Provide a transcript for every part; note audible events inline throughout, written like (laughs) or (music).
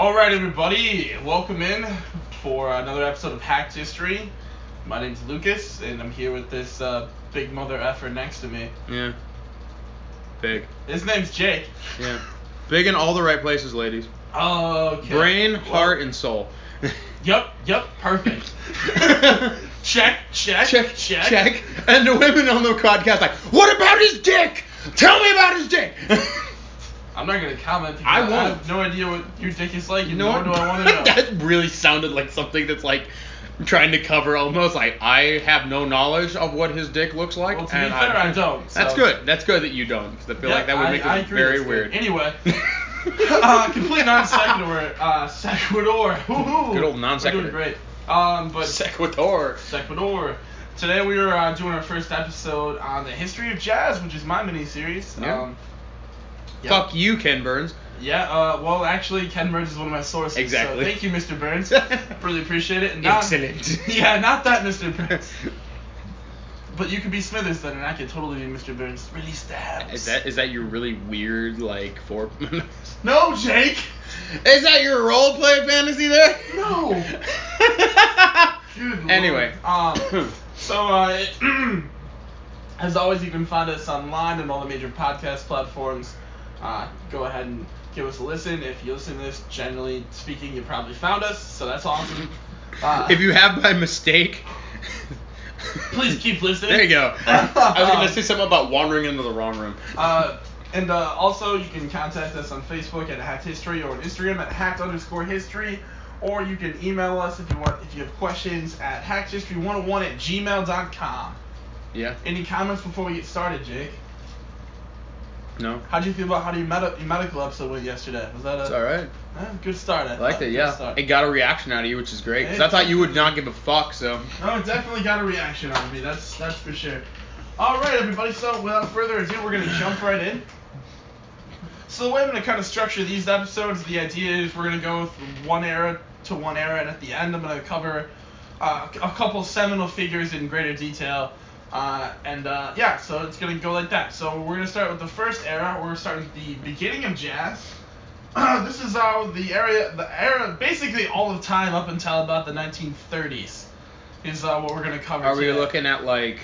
All right, everybody, welcome in for another episode of Hacked History. My name's Lucas, and I'm here with this uh, big mother effer next to me. Yeah. Big. His name's Jake. Yeah. Big in all the right places, ladies. Okay. Brain, Well, heart, and soul. Yep, yep, perfect. (laughs) check, check, check, check, check. And the women on the podcast like, what about his dick? Tell me about his dick. (laughs) I'm not gonna comment. because I I won't. have no idea what your dick is like, and know nor what? do I want to (laughs) know. that really sounded like something that's like trying to cover almost like I have no knowledge of what his dick looks like. Well, to be fair, I don't, That's good. That's good that you don't. Because I feel Yeah, like that would make I it agree, very that's good. weird. Anyway, (laughs) uh, complete non sequitur. Uh, sequitur. Woohoo! (laughs) Good old non We're sequitur. doing great. Um, but Sequitur. sequitur. Today we are uh, doing our first episode on the history of jazz, which is my mini series. Yeah. Um, yep. Fuck you, Ken Burns. Yeah. Uh, well, actually, Ken Burns is one of my sources. Exactly. So thank you, Mr. Burns. (laughs) really appreciate it. And not- Excellent. (laughs) (laughs) Yeah, not that, Mr. Burns. But you could be Smithers then, and I could totally be Mr. Burns. Release the house. Is that is that your really weird like four? No, Jake. is that your role play fantasy there? No. Good lord. Anyway. Um, (clears throat) so, uh, (clears throat) as always, you can find us online on all the major podcast platforms. Uh, go ahead and give us a listen. If you listen to this, generally speaking, you probably found us, so that's awesome. Uh, (laughs) if you have by mistake. (laughs) please keep listening. There you go. (laughs) I was gonna say something about wandering into the wrong room. Uh, and uh, also, you can contact us on Facebook at Hacked History or on Instagram at Hacked underscore History. Or you can email us if you want if you have questions at hackedhistory101 at gmail.com. Yeah. Any comments before we get started, Jake? No. How do you feel about how your, med- your medical episode went yesterday? Was that a It's all right. eh, good start? I, I liked thought. it. Yeah. It got a reaction out of you, which is great. 'cause It I thought you would not give a fuck. So. No, it definitely got a reaction out of me. That's that's for sure. All right, everybody. So without further ado, we're gonna jump (laughs) right in. So the way I'm gonna kind of structure these episodes, the idea is we're gonna go from one era to one era, and at the end, I'm gonna cover uh, a couple seminal figures in greater detail. Uh, and uh, yeah, so it's gonna go like that. So we're gonna start with the first era. We're gonna start with the beginning of jazz. (clears throat) this is uh, the area, the era, basically all the time up until about the 1930s, is uh, what we're gonna cover. Are we looking at like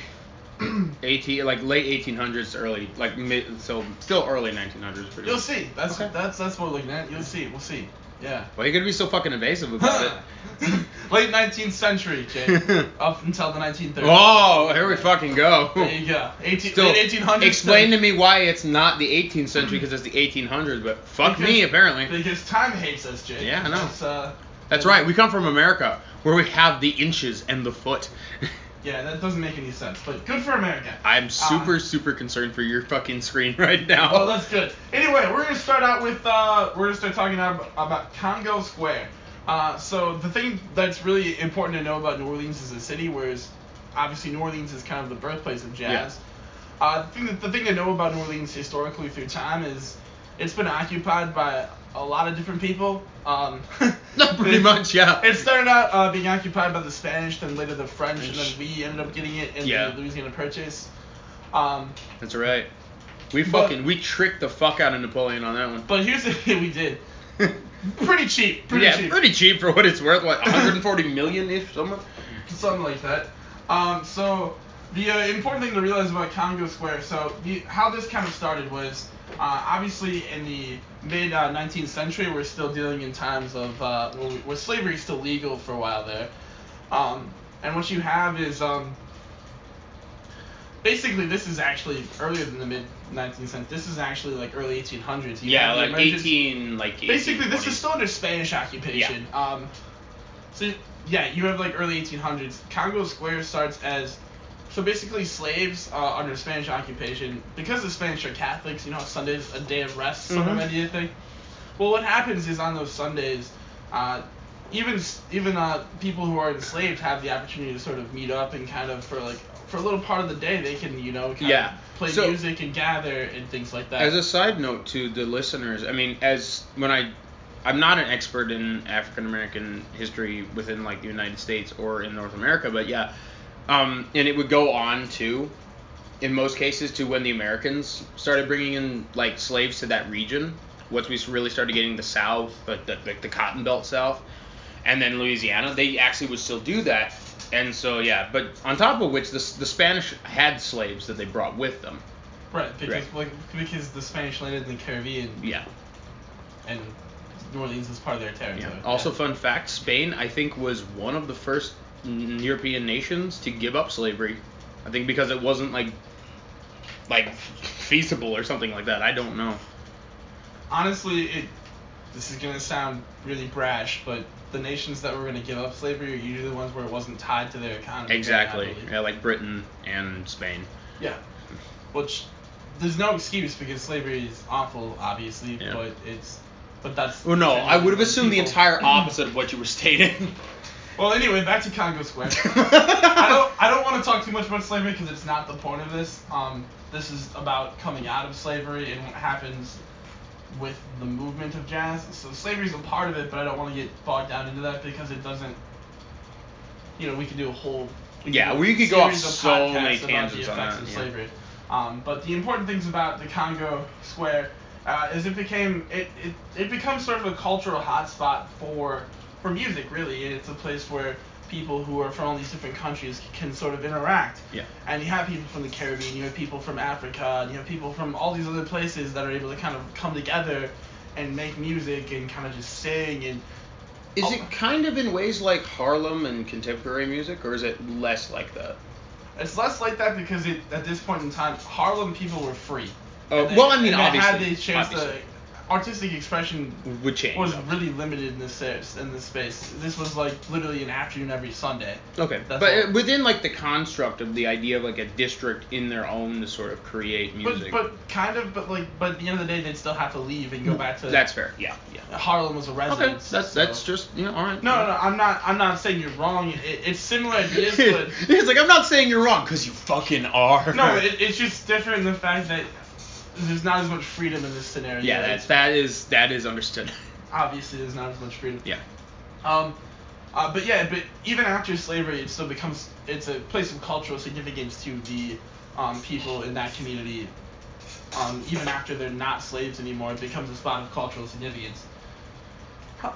(clears throat) 18, like late 1800s, early, like mid, so still early 1900s? Pretty You'll much. see. That's Okay. that's that's what we're looking at. You'll see. We'll see. Yeah. Why are you gonna be so fucking evasive about it? (laughs) Late 19th century, Jake. (laughs) up until the 1930s. Oh, here we fucking go. There you go. 18, Still, late 1800s. explain to me why it's not the 18th century because it's the 1800s, but fuck me apparently. Because time hates us, Jake. Yeah, I know. Uh, That's right. We come from America, where we have the inches and the foot. (laughs) Yeah, that doesn't make any sense, but good for America. I'm super, Uh, super concerned for your fucking screen (laughs) right now. Well, that's good. Anyway, we're gonna start out with uh, we're gonna start talking about, about Congo Square. Uh, so the thing that's really important to know about New Orleans as a city, whereas obviously New Orleans is kind of the birthplace of jazz. Uh, the thing that, the thing to know about New Orleans historically through time is it's been occupied by a lot of different people. Um, (laughs) Pretty (laughs) much, yeah. It started out uh, being occupied by the Spanish, then later the French, and then we ended up getting it in Yeah. the Louisiana Purchase. Um, That's right. We But- fucking we tricked the fuck out of Napoleon on that one. but here's the thing we did. (laughs) Pretty cheap. Pretty yeah, cheap. pretty cheap for what it's worth. What 140 million ish, something. something like that. Um, so the uh, important thing to realize about Congo Square, so the, how this kind of started was uh, obviously in the mid uh, 19th century, we're still dealing in times of uh, where, we, where slavery is still legal for a while there, um, and what you have is um, basically this is actually earlier than the mid 19th century. This is actually like early 1800s. You Yeah, like emergence- 18, like 18, basically this is still under Spanish occupation. Um, so yeah, you have like early 1800s. Congo Square starts as so basically slaves uh, under Spanish occupation because the Spanish are Catholics. You know, Sunday's a day of rest sort of idea thing. Well, what happens is on those Sundays, uh, even even uh, people who are enslaved have the opportunity to sort of meet up and kind of for like for a little part of the day they can you know kind Yeah. of play So- music and gather and things like that. As a side note to the listeners, I mean, as when I, I'm not an expert in African American history within like the United States or in North America, but yeah, um, and it would go on to, in most cases, to when the Americans started bringing in like slaves to that region. once we really started getting the South, like the, the, the Cotton Belt South, and then Louisiana, they actually would still do that. And so yeah, but on top of which, the, the Spanish had slaves that they brought with them. Right, because Right. like because the Spanish landed in the Caribbean Yeah. and New Orleans is part of their territory. Yeah. Also, fun fact: Spain, I think, was one of the first European nations to give up slavery. I think because it wasn't like like feasible or something like that. I don't know. honestly, it this is gonna sound really brash, but the nations that were gonna give up slavery are usually the ones where it wasn't tied to their economy. Exactly. Yeah, like Britain and Spain. Yeah. Which there's no excuse because slavery is awful, obviously, Yeah. but it's but that's. Well, no, I would have when assumed the entire (clears throat) opposite of what you were stating. (laughs) Well, anyway, back to Congo Square. (laughs) I don't I don't want to talk too much about slavery because it's not the point of this. Um, this is about coming out of slavery and what happens with the movement of jazz. So slavery is a part of it, but I don't want to get bogged down into that because it doesn't. You know, we could do a whole. Yeah, we could go off so many about tangents the on that, of yeah. slavery. Um, but the important things about the Congo Square uh, is it became it, it it becomes sort of a cultural hotspot for for music really. It's a place where people who are from all these different countries can sort of interact. Yeah. And you have people from the Caribbean, you have people from Africa, and you have people from all these other places that are able to kind of come together and make music and kind of just sing and Is Oh. it kind of in ways like Harlem and contemporary music, or is it less like that? it's less like that because it, at this point in time Harlem people were free. Oh, they- well, I mean, they had obviously, the chance obviously. to artistic expression Would change. was obviously. really limited in this space. In this space, this was like literally an afternoon every Sunday. Okay, That's but all. uh, within like the construct of the idea of like a district in their own to sort of create music. But but kind of, but like, but at the end of the day, they'd still have to leave and go back to. that's fair. Yeah, yeah. Harlem was a residence. Okay, that's so- that's just you know all right. No, no, no, I'm not. I'm not saying you're wrong. It, it's similar ideas, (laughs) but He's like, I'm not saying you're wrong, because you fucking are. no, it, it's just different in the fact that there's not as much freedom in this scenario. yeah, that's that is that is understood. (laughs) obviously there's not as much freedom. Yeah. Um, uh, but yeah, but even after slavery, it still becomes it's a place of cultural significance to the um, people in that community. Um, even after they're not slaves anymore, it becomes a spot of cultural significance.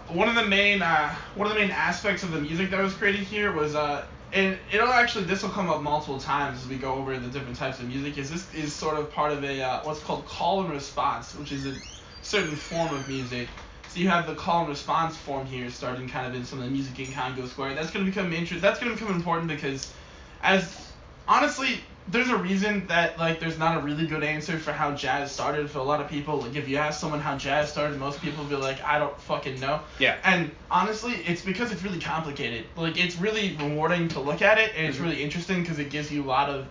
One of the main uh, one of the main aspects of the music that was created here was uh, and it'll actually this will come up multiple times as we go over the different types of music. Is this is sort of part of a uh, what's called call and response, which is a certain form of music. So you have the call and response form here, starting kind of in some of the music in Congo Square. That's going to become inter- That's going to become important because, as honestly, there's a reason that like there's not a really good answer for how jazz started for a lot of people. Like if you ask someone how jazz started, most people will be like, I don't fucking know. Yeah. And honestly, it's because it's really complicated. Like it's really rewarding to look at it, and it's Mhm. really interesting because it gives you a lot of,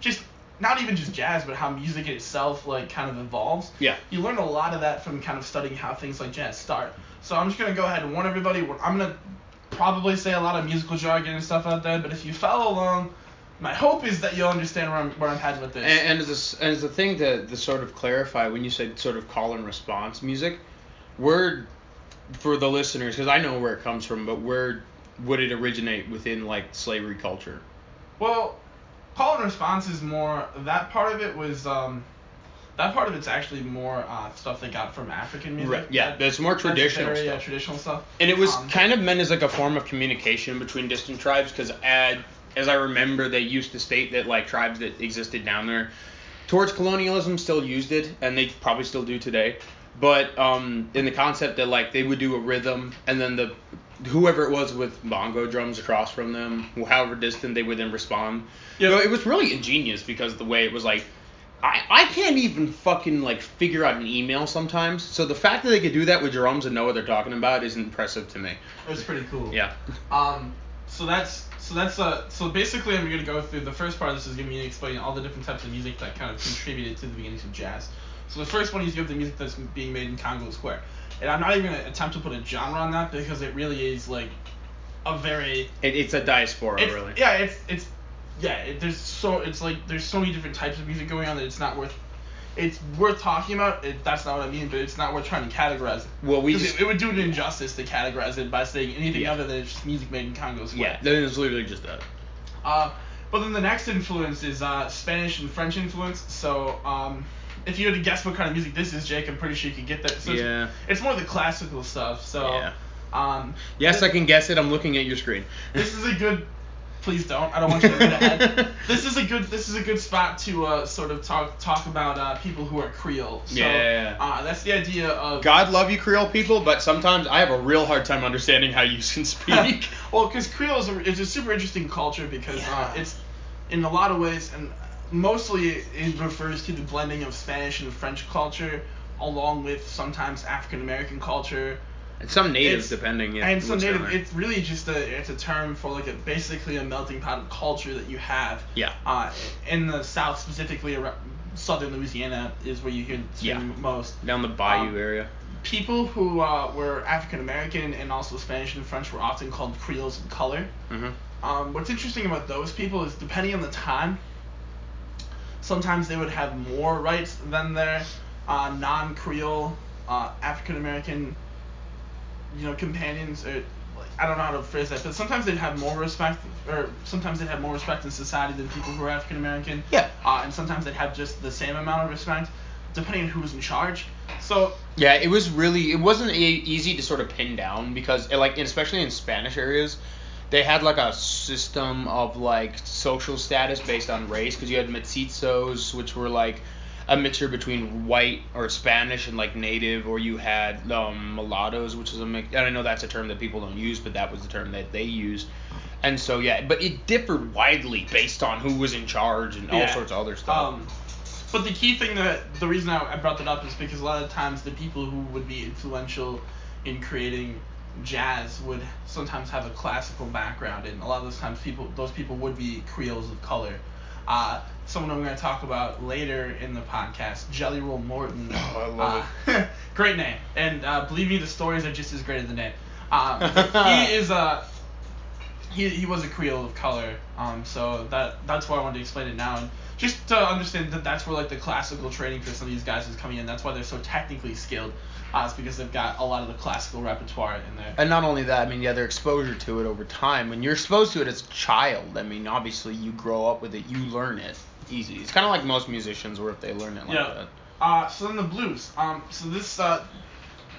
just not even just jazz, but how music itself like kind of evolves. Yeah. You learn a lot of that from kind of studying how things like jazz start. So I'm just gonna go ahead and warn everybody. I'm gonna probably say a lot of musical jargon and stuff out there, but if you follow along, my hope is that you'll understand where I'm where I'm heading with this. And, and as a, as a thing to, to sort of clarify, when you said sort of call and response music, where for the listeners, because I know where it comes from, but where would it originate within like slavery culture? Well, call and response is more that part of it was um that part of it's actually more uh, stuff they got from African music. Right, yeah, That- that's more traditional very, uh, traditional stuff. And it was Um, kind of meant as like a form of communication between distant tribes, because as I remember, they used to state that like tribes that existed down there towards colonialism still used it, and they probably still do today. But um, in the concept that like they would do a rhythm, and then the whoever it was with bongo drums across from them, however distant, they would then respond. Yeah. So it was really ingenious because the way it was like. I, I can't even fucking like figure out an email sometimes. So the fact that they could do that with drums and know what they're talking about is impressive to me. It was pretty cool. Yeah. Um, so that's so that's uh so basically I'm gonna go through the first part of this is gonna be explaining all the different types of music that kind of contributed to the beginnings of jazz. So the first one is you have the music that's being made in Congo Square, and I'm not even gonna attempt to put a genre on that because it really is like a very It, it's a diaspora, it's, really. yeah it's it's yeah it, there's so it's like there's so many different types of music going on that it's not worth it's worth talking about. It, that's not what I mean, but it's not worth trying to categorize it. Well, we just, it, it would do an injustice to categorize it by saying anything Yeah. other than it's just music made in Congo Square. yeah, then it's literally just that. Uh, but then the next influence is uh, Spanish and French influence. So um, if you had to guess what kind of music this is, Jake, I'm pretty sure you could get that. So Yeah. It's, it's more of the classical stuff. So. Yeah. Um, Yes, I can guess it. I'm looking at your screen. This is a good. Please don't. I don't want you to read ahead. (laughs) this is a good. This is a good spot to uh, sort of talk talk about uh, people who are Creole. So, Yeah. Uh, that's the idea of. God love you, Creole people, but sometimes I have a real hard time understanding how you (laughs) can (laughs) speak. well, because Creole is a, it's a super interesting culture because uh, Yeah. it's in a lot of ways and mostly it refers to the blending of Spanish and French culture along with sometimes African American culture. And some natives, It's- depending. Yeah, and some native, it's really just a it's a term for like a basically a melting pot of culture that you have. Yeah. Uh, in the South specifically, around southern Louisiana is where you hear the Yeah. most. down the bayou um, area. People who uh, were African American and also Spanish and French were often called Creoles of color. hmm Um, what's interesting about those people is depending on the time, sometimes they would have more rights than their uh, non-Creole uh, African American, you know, companions. Or like, I don't know how to phrase that, but sometimes they'd have more respect, or sometimes they'd have more respect in society than people who are African American. Yeah. Uh, and sometimes they'd have just the same amount of respect, depending on who was in charge. So Yeah, it was really it wasn't a, easy to sort of pin down because eh, like especially in Spanish areas, they had like a system of like social status based on race because you had mestizos which were like a mixture between white or Spanish and like native, or you had um, mulattoes, which is a mix. And I know that's a term that people don't use, but that was the term that they used. And so yeah, but it differed widely based on who was in charge and all Yeah. sorts of other stuff. Um, but the key thing that the reason I, I brought that up is because a lot of times the people who would be influential in creating jazz would sometimes have a classical background, and a lot of those times people those people would be Creoles of color. Uh, someone I'm going to talk about later in the podcast, Jelly Roll Morton. Oh, I love uh, (laughs) great name, and uh, believe me, the stories are just as great as the name. Uh, (laughs) he is a he, he was a Creole of color, um, so that that's why I wanted to explain it now, and just to understand that that's where like the classical training for some of these guys is coming in. That's why they're so technically skilled. Uh, it's because they've got a lot of the classical repertoire in there. And not only that, I mean, yeah, their exposure to it over time. When you're exposed to it as a child, I mean, obviously you grow up with it, you learn it easy. It's kind of like most musicians, where if they learn it like Yeah. that. Uh, so then the blues. Um, so this uh,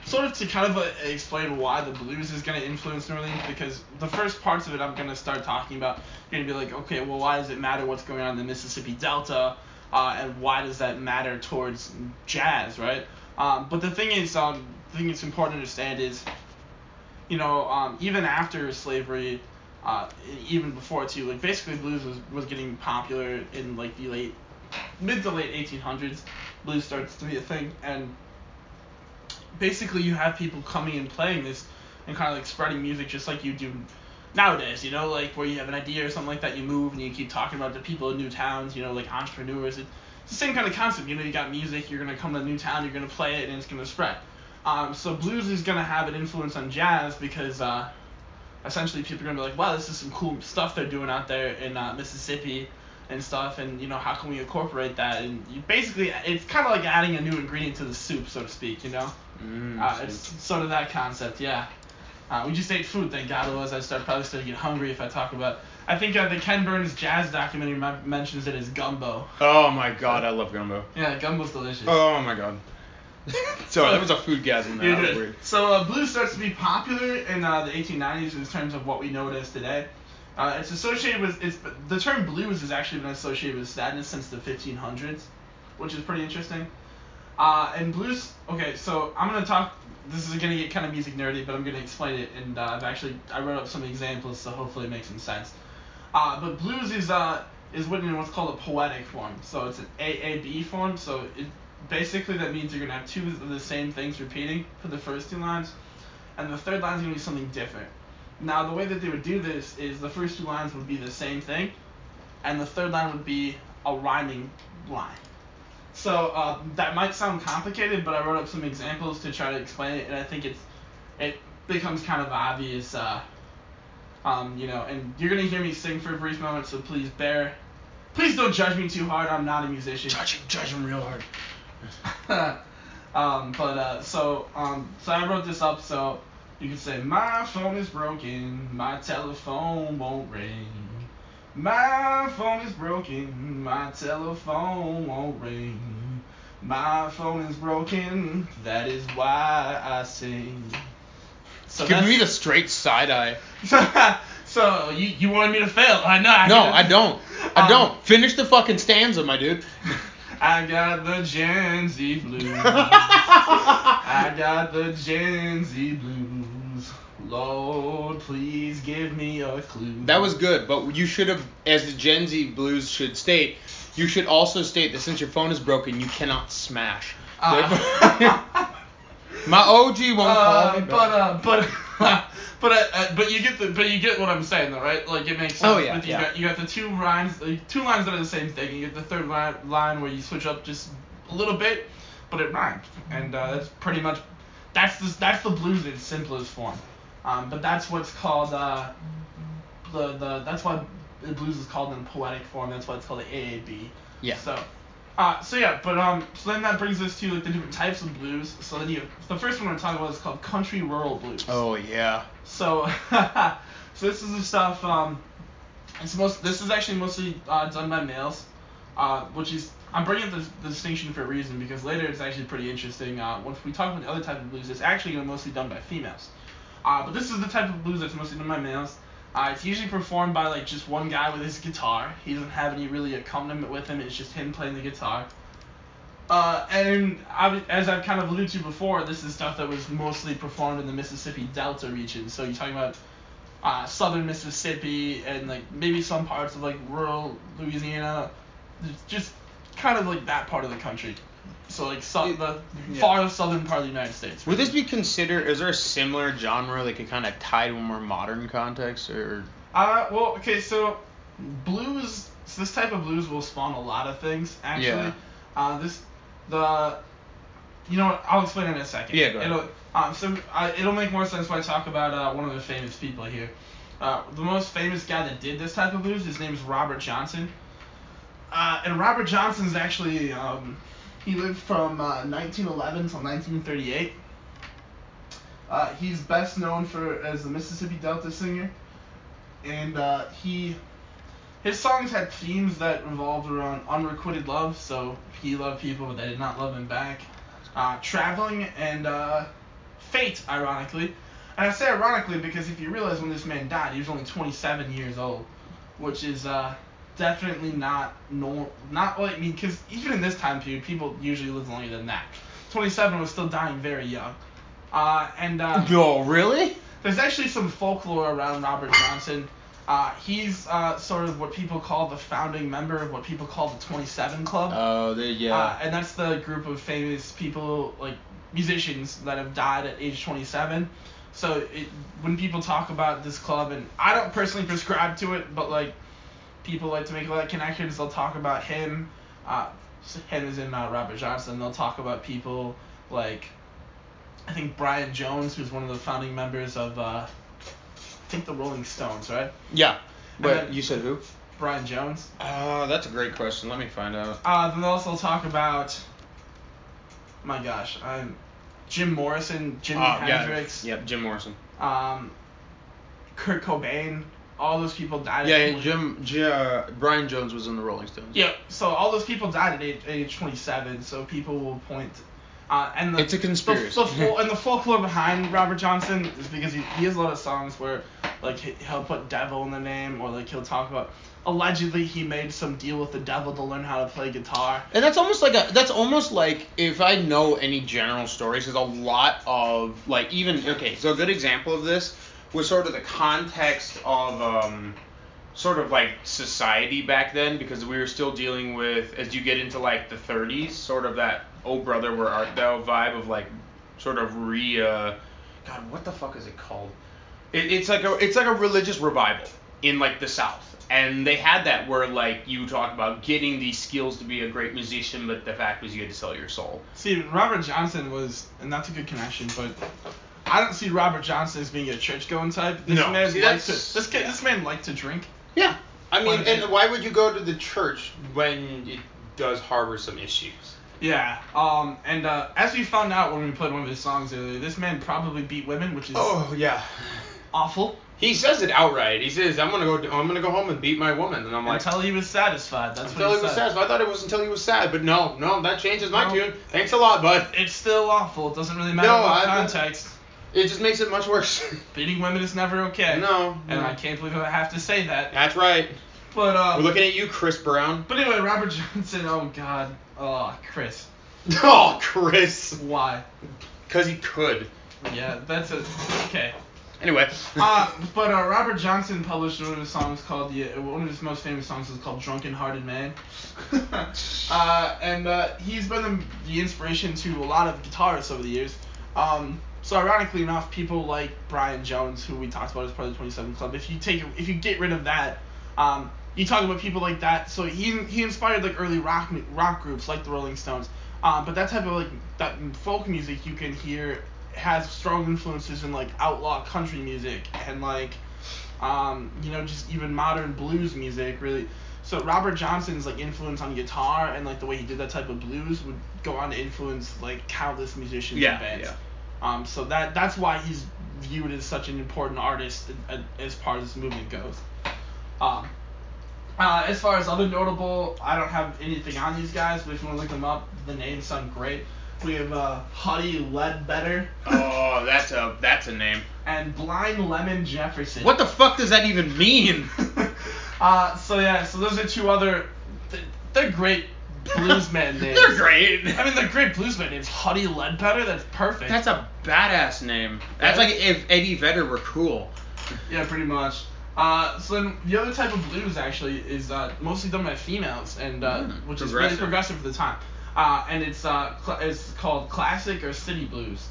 sort of to kind of uh, explain why the blues is going to influence New Orleans because the first parts of it I'm going to start talking about. Going to be like, okay, well, why does it matter what's going on in the Mississippi Delta, uh, and why does that matter towards jazz, right? Um, but the thing is, um, the thing that's important to understand is, you know, um, even after slavery, uh, even before too, like basically blues was, was getting popular in like the late mid to late 1800s, blues starts to be a thing, and basically you have people coming and playing this and kind of like spreading music just like you do nowadays, you know, like where you have an idea or something like that, you move and you keep talking about the people in new towns, you know, like entrepreneurs. Same kind of concept, you know, you got music, you're gonna come to a new town, you're gonna play it, and it's gonna spread. Um, so blues is gonna have an influence on jazz because uh, essentially people are gonna be like, wow, this is some cool stuff they're doing out there in uh, Mississippi and stuff, and you know, how can we incorporate that? And you basically, it's kind of like adding a new ingredient to the soup, so to speak, you know. Mm, Uh, it's sort of that concept, yeah. Uh, we just ate food, thank God it was. I start probably starting to get hungry if I talk about. I think uh, the Ken Burns jazz documentary me- mentions it as gumbo. oh my god, I love gumbo. Yeah, gumbo's delicious. Oh my god. (laughs) Sorry, that was a food gasm. That was weird. So uh, blues starts to be popular in uh, the 1890s in terms of what we know it as today. Uh, it's associated with it's the term blues has actually been associated with sadness since the 1500s, which is pretty interesting. Uh, and blues, okay, so I'm gonna talk. This is gonna get kind of music nerdy, but I'm gonna explain it, and uh, I've actually I wrote up some examples, so hopefully it makes some sense. Uh, but blues is uh is written in what's called a poetic form, so it's an AAB form. So it basically that means you're gonna have two of the same things repeating for the first two lines, and the third line's gonna be something different. Now the way that they would do this is the first two lines would be the same thing, and the third line would be a rhyming line. So uh, that might sound complicated, but I wrote up some examples to try to explain it, and I think it's it becomes kind of obvious. Uh, um, you know, and you're gonna hear me sing for a brief moment, so please bear. Please don't judge me too hard. I'm not a musician. Judge him, judge him real hard. (laughs) um, but uh, so um, so I wrote this up so you can say my phone is broken, my telephone won't ring. My phone is broken, my telephone won't ring. My phone is broken. That is why I sing. So Give me the straight side eye. (laughs) so you you wanted me to fail? I know. I No. I don't. I Um, don't. Finish the fucking stanza, my dude. (laughs) I got the Gen Z blues. (laughs) I got the Gen Z blues. Lord, please give me a clue. That was good, but you should have, as the Gen Z blues should state, you should also state that since your phone is broken, you cannot smash. Uh, My OG won't uh, call me. but uh, but (laughs) but uh, uh, but you get the but you get what I'm saying though, right? Like it makes sense. Oh, yeah, With- you yeah. got you got the two lines, uh, two lines that are the same thing. And you get the third line, line where you switch up just a little bit, but it rhymes, and uh, that's pretty much that's the that's the blues in its simplest form. Um, but that's what's called uh, the the that's why the blues is called in poetic form. That's why it's called the AAB. Yeah. So, uh, so yeah, but um, so then that brings us to like the different types of blues. So then you, the first one we're talking about is called country rural blues. Oh yeah. So, (laughs) so this is the stuff. Um, it's most. This is actually mostly uh, done by males, uh, which is. I'm bringing up the, the distinction for a reason because later it's actually pretty interesting. Uh, once we talk about the other type of blues, it's actually mostly done by females. Uh, but this is the type of blues that's mostly done by males. Uh, it's usually performed by like just one guy with his guitar. He doesn't have any really accompaniment with him. It's just him playing the guitar. Uh, and I, as I've kind of alluded to before, this is stuff that was mostly performed in the Mississippi Delta region. So you're talking about uh, southern Mississippi and like maybe some parts of like rural Louisiana, just kind of like that part of the country. So like so, the Yeah. far southern part of the United States. Would this be considered? Is there a similar genre that could kind of tie to a more modern context, or? Uh, well, okay, so blues. So this type of blues will spawn a lot of things. Actually, Yeah. uh, this the. You know what? I'll explain in a second. Yeah, go ahead. It'll um so uh, it'll make more sense when I talk about uh, one of the famous people here. Uh, the most famous guy that did this type of blues, his name is Robert Johnson. Uh, and Robert Johnson's actually um, he lived from uh, 1911 till 1938. Uh, he's best known for as the Mississippi Delta singer, and uh, he his songs had themes that revolved around unrequited love. So he loved people, but they did not love him back. Uh, traveling and uh, fate, ironically. And I say ironically because if you realize when this man died, he was only 27 years old, which is uh, definitely not nor not like I mean because even in this time period, people usually live longer than that. 27 was still dying very young. Uh, and uh, No, really? there's actually some folklore around Robert Johnson. Uh, he's uh, sort of what people call the founding member of what people call the 27 Club. Oh, there, yeah. Uh, and that's the group of famous people, like musicians, that have died at age 27. So it, when people talk about this club, and I don't personally prescribe to it, but like people like to make a lot of connections. They'll talk about him, uh, him is in uh, Robert Johnson. They'll talk about people like I think Brian Jones, who's one of the founding members of uh, I think the Rolling Stones, right? yeah. But then- you said who? Brian Jones. Uh, that's a great question. Let me find out. Uh, then they'll also talk about, my gosh, I'm Jim Morrison, Jimi Uh, yeah. Hendrix, Yep, Jim Morrison. um, Kurt Cobain. All those people died. Yeah, at yeah 20 Jim, J- uh, Brian Jones was in the Rolling Stones. Yeah, so all those people died at age, age 27. So people will point. Uh, and the, It's a conspiracy. The, the (laughs) and the folklore behind Robert Johnson is because he, he has a lot of songs where like he, he'll put devil in the name or like he'll talk about allegedly he made some deal with the devil to learn how to play guitar. And that's almost like a that's almost like if I know any general stories, there's a lot of like even okay, so a good example of this was sort of the context of um sort of like society back then because we were still dealing with as you get into like the 30s, sort of that oh brother where art thou vibe of like sort of re uh God what the fuck is it called? It, it's like a it's like a religious revival in like the South. And they had that where like you talk about getting these skills to be a great musician, but the fact was you had to sell your soul. See, Robert Johnson was, and that's a good connection, but I don't see Robert Johnson as being a church going type. This No, man see, liked to this guy, yeah. this man liked to drink. Yeah. I mean, Why- and why would you go to the church when it does harbor some issues? Yeah. Um. And uh, as we found out when we played one of his songs earlier, this man probably beat women, which is Oh yeah. awful He says it outright. He says, "I'm gonna go. I'm gonna go home and beat my woman." And I'm like, until he was satisfied. That's until what he was said. sad. So I thought it was until he was sad, but no, no, that changes my No. tune. Thanks a lot, bud. It's still awful. It doesn't really matter No, what I- context. It just makes it much worse. (laughs) Beating women is never okay. no, And no. I can't believe I have to say that. That's right. But uh. We're looking at you, Chris Brown. But anyway, Robert Johnson. Oh God. Oh, Chris. (laughs) Oh, Chris. Why? Because he could. Yeah, that's a okay. Anyway. Uh, (laughs) but uh, Robert Johnson published one of his songs called the one of his most famous songs is called "Drunken Hearted Man," uh, and uh, he's been the, the inspiration to a lot of guitarists over the years. Um, so ironically enough, people like Brian Jones, who we talked about as part of the 27 Club, if you take if you get rid of that, um, you talk about people like that. So he he inspired like early rock rock groups like the Rolling Stones. Um, but that type of like that folk music you can hear has strong influences in like outlaw country music and like um, you know just even modern blues music really. So Robert Johnson's like influence on guitar and like the way he did that type of blues would go on to influence like countless musicians Yeah, and bands. yeah. Um, so that that's why he's viewed as such an important artist a- as part of this movement goes. Um, uh, as far as other notable, I don't have anything on these guys, but if you want to look them up, the names sound great. We have uh, Huddie Ledbetter oh, that's a that's a name. (laughs) and Blind Lemon Jefferson. What the fuck does that even mean? (laughs) uh, so yeah, so those are two other. th- They're great bluesmen (laughs) names. They're great. I mean, they're great bluesmen names. Huddie Ledbetter, that's perfect. That's a badass name. That's like if Eddie Vedder were cool. Yeah, pretty much. Uh, so then the other type of blues actually is uh, mostly done by females, and uh, Mm, which is really progressive. progressive for the time. Uh, and it's uh, cl- it's called classic or city blues.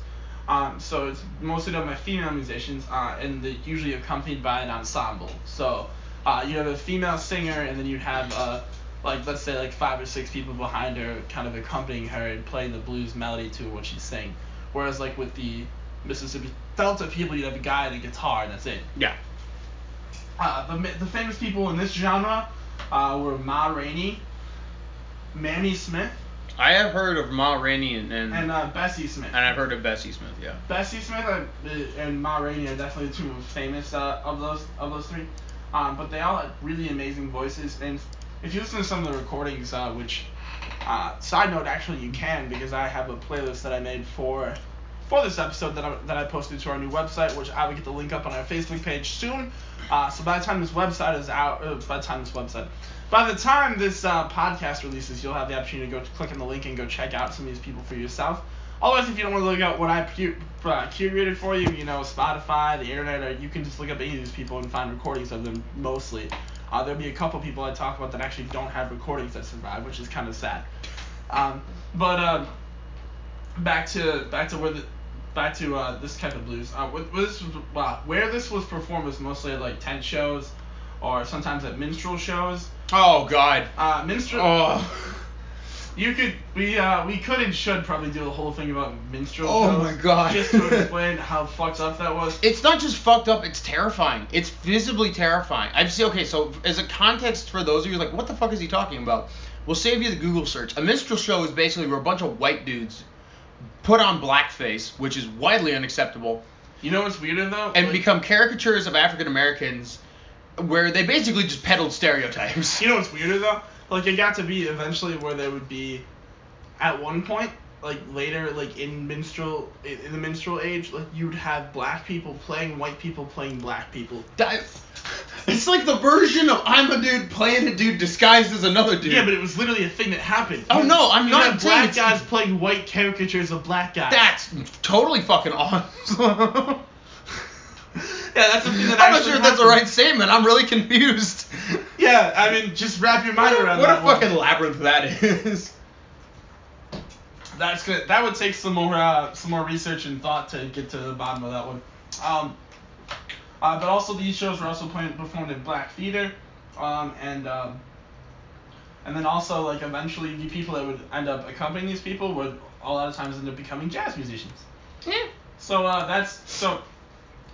Um, so it's mostly done by female musicians, uh, and they're usually accompanied by an ensemble. So uh, you have a female singer, and then you have uh, like let's say like five or six people behind her, kind of accompanying her and playing the blues melody to what she's saying. Whereas like with the Mississippi Delta people, you have a guy and a guitar, and that's it. Yeah. Uh, the, the famous people in this genre uh, were Ma Rainey, Mamie Smith, I have heard of Ma Rainey and and, and uh, Bessie Smith. and I've heard of Bessie Smith. Yeah. Bessie Smith uh, and Ma Rainey are definitely the two most famous uh, of those of those three. Um, but they all had really amazing voices, and if you listen to some of the recordings, uh, which uh, side note actually you can because I have a playlist that I made for for this episode that I, that I posted to our new website, which I will get the link up on our Facebook page soon. Uh, so by the time this website is out, uh, by the time this website, by the time this uh, podcast releases, you'll have the opportunity to go click on the link and go check out some of these people for yourself. Otherwise, if you don't want to look up what I pu- uh, curated for you, you know, Spotify, the internet, or you can just look up any of these people and find recordings of them mostly. Uh, there'll be a couple people I talk about that actually don't have recordings that survive, which is kind of sad. Um, but um, back to back to where the back to uh, this type of blues. Uh, this was, uh, where this was performed was mostly at like tent shows, or sometimes at minstrel shows. Oh God. Uh, minstrel. Oh. You could we uh we could and should probably do a whole thing about minstrel Oh shows. my God. Just to (laughs) explain how fucked up that was. It's not just fucked up, it's terrifying. It's visibly terrifying. I just okay, so as a context for those of you like, what the fuck is he talking about? We'll save you the Google search. A minstrel show is basically where a bunch of white dudes put on blackface, which is widely unacceptable, You know what's weirder though? and Like, become caricatures of African Americans where they basically just peddled stereotypes. (laughs) You know what's weirder though? Like it got to be eventually where there would be, at one point, like later, like in minstrel, in the minstrel age, like you'd have black people playing white people playing black people. That- it's like the version of I'm a dude playing a dude disguised as another dude. Yeah, but it was literally a thing that happened. Oh, no, I'm you not black guys playing white caricatures of black guys. That's totally fucking awesome. (laughs) yeah, that's the thing that I'm not sure if that's the right statement. I'm really confused. (laughs) Yeah, I mean, just wrap your mind What, around what a that one. fucking labyrinth that is. (laughs) That's good. That would take some more uh, some more research and thought to get to the bottom of that one. Um, uh, but also these shows were also playing, performed in black theater, um, and um, and then also like eventually the people that would end up accompanying these people would a lot of times end up becoming jazz musicians. Yeah. So uh, that's so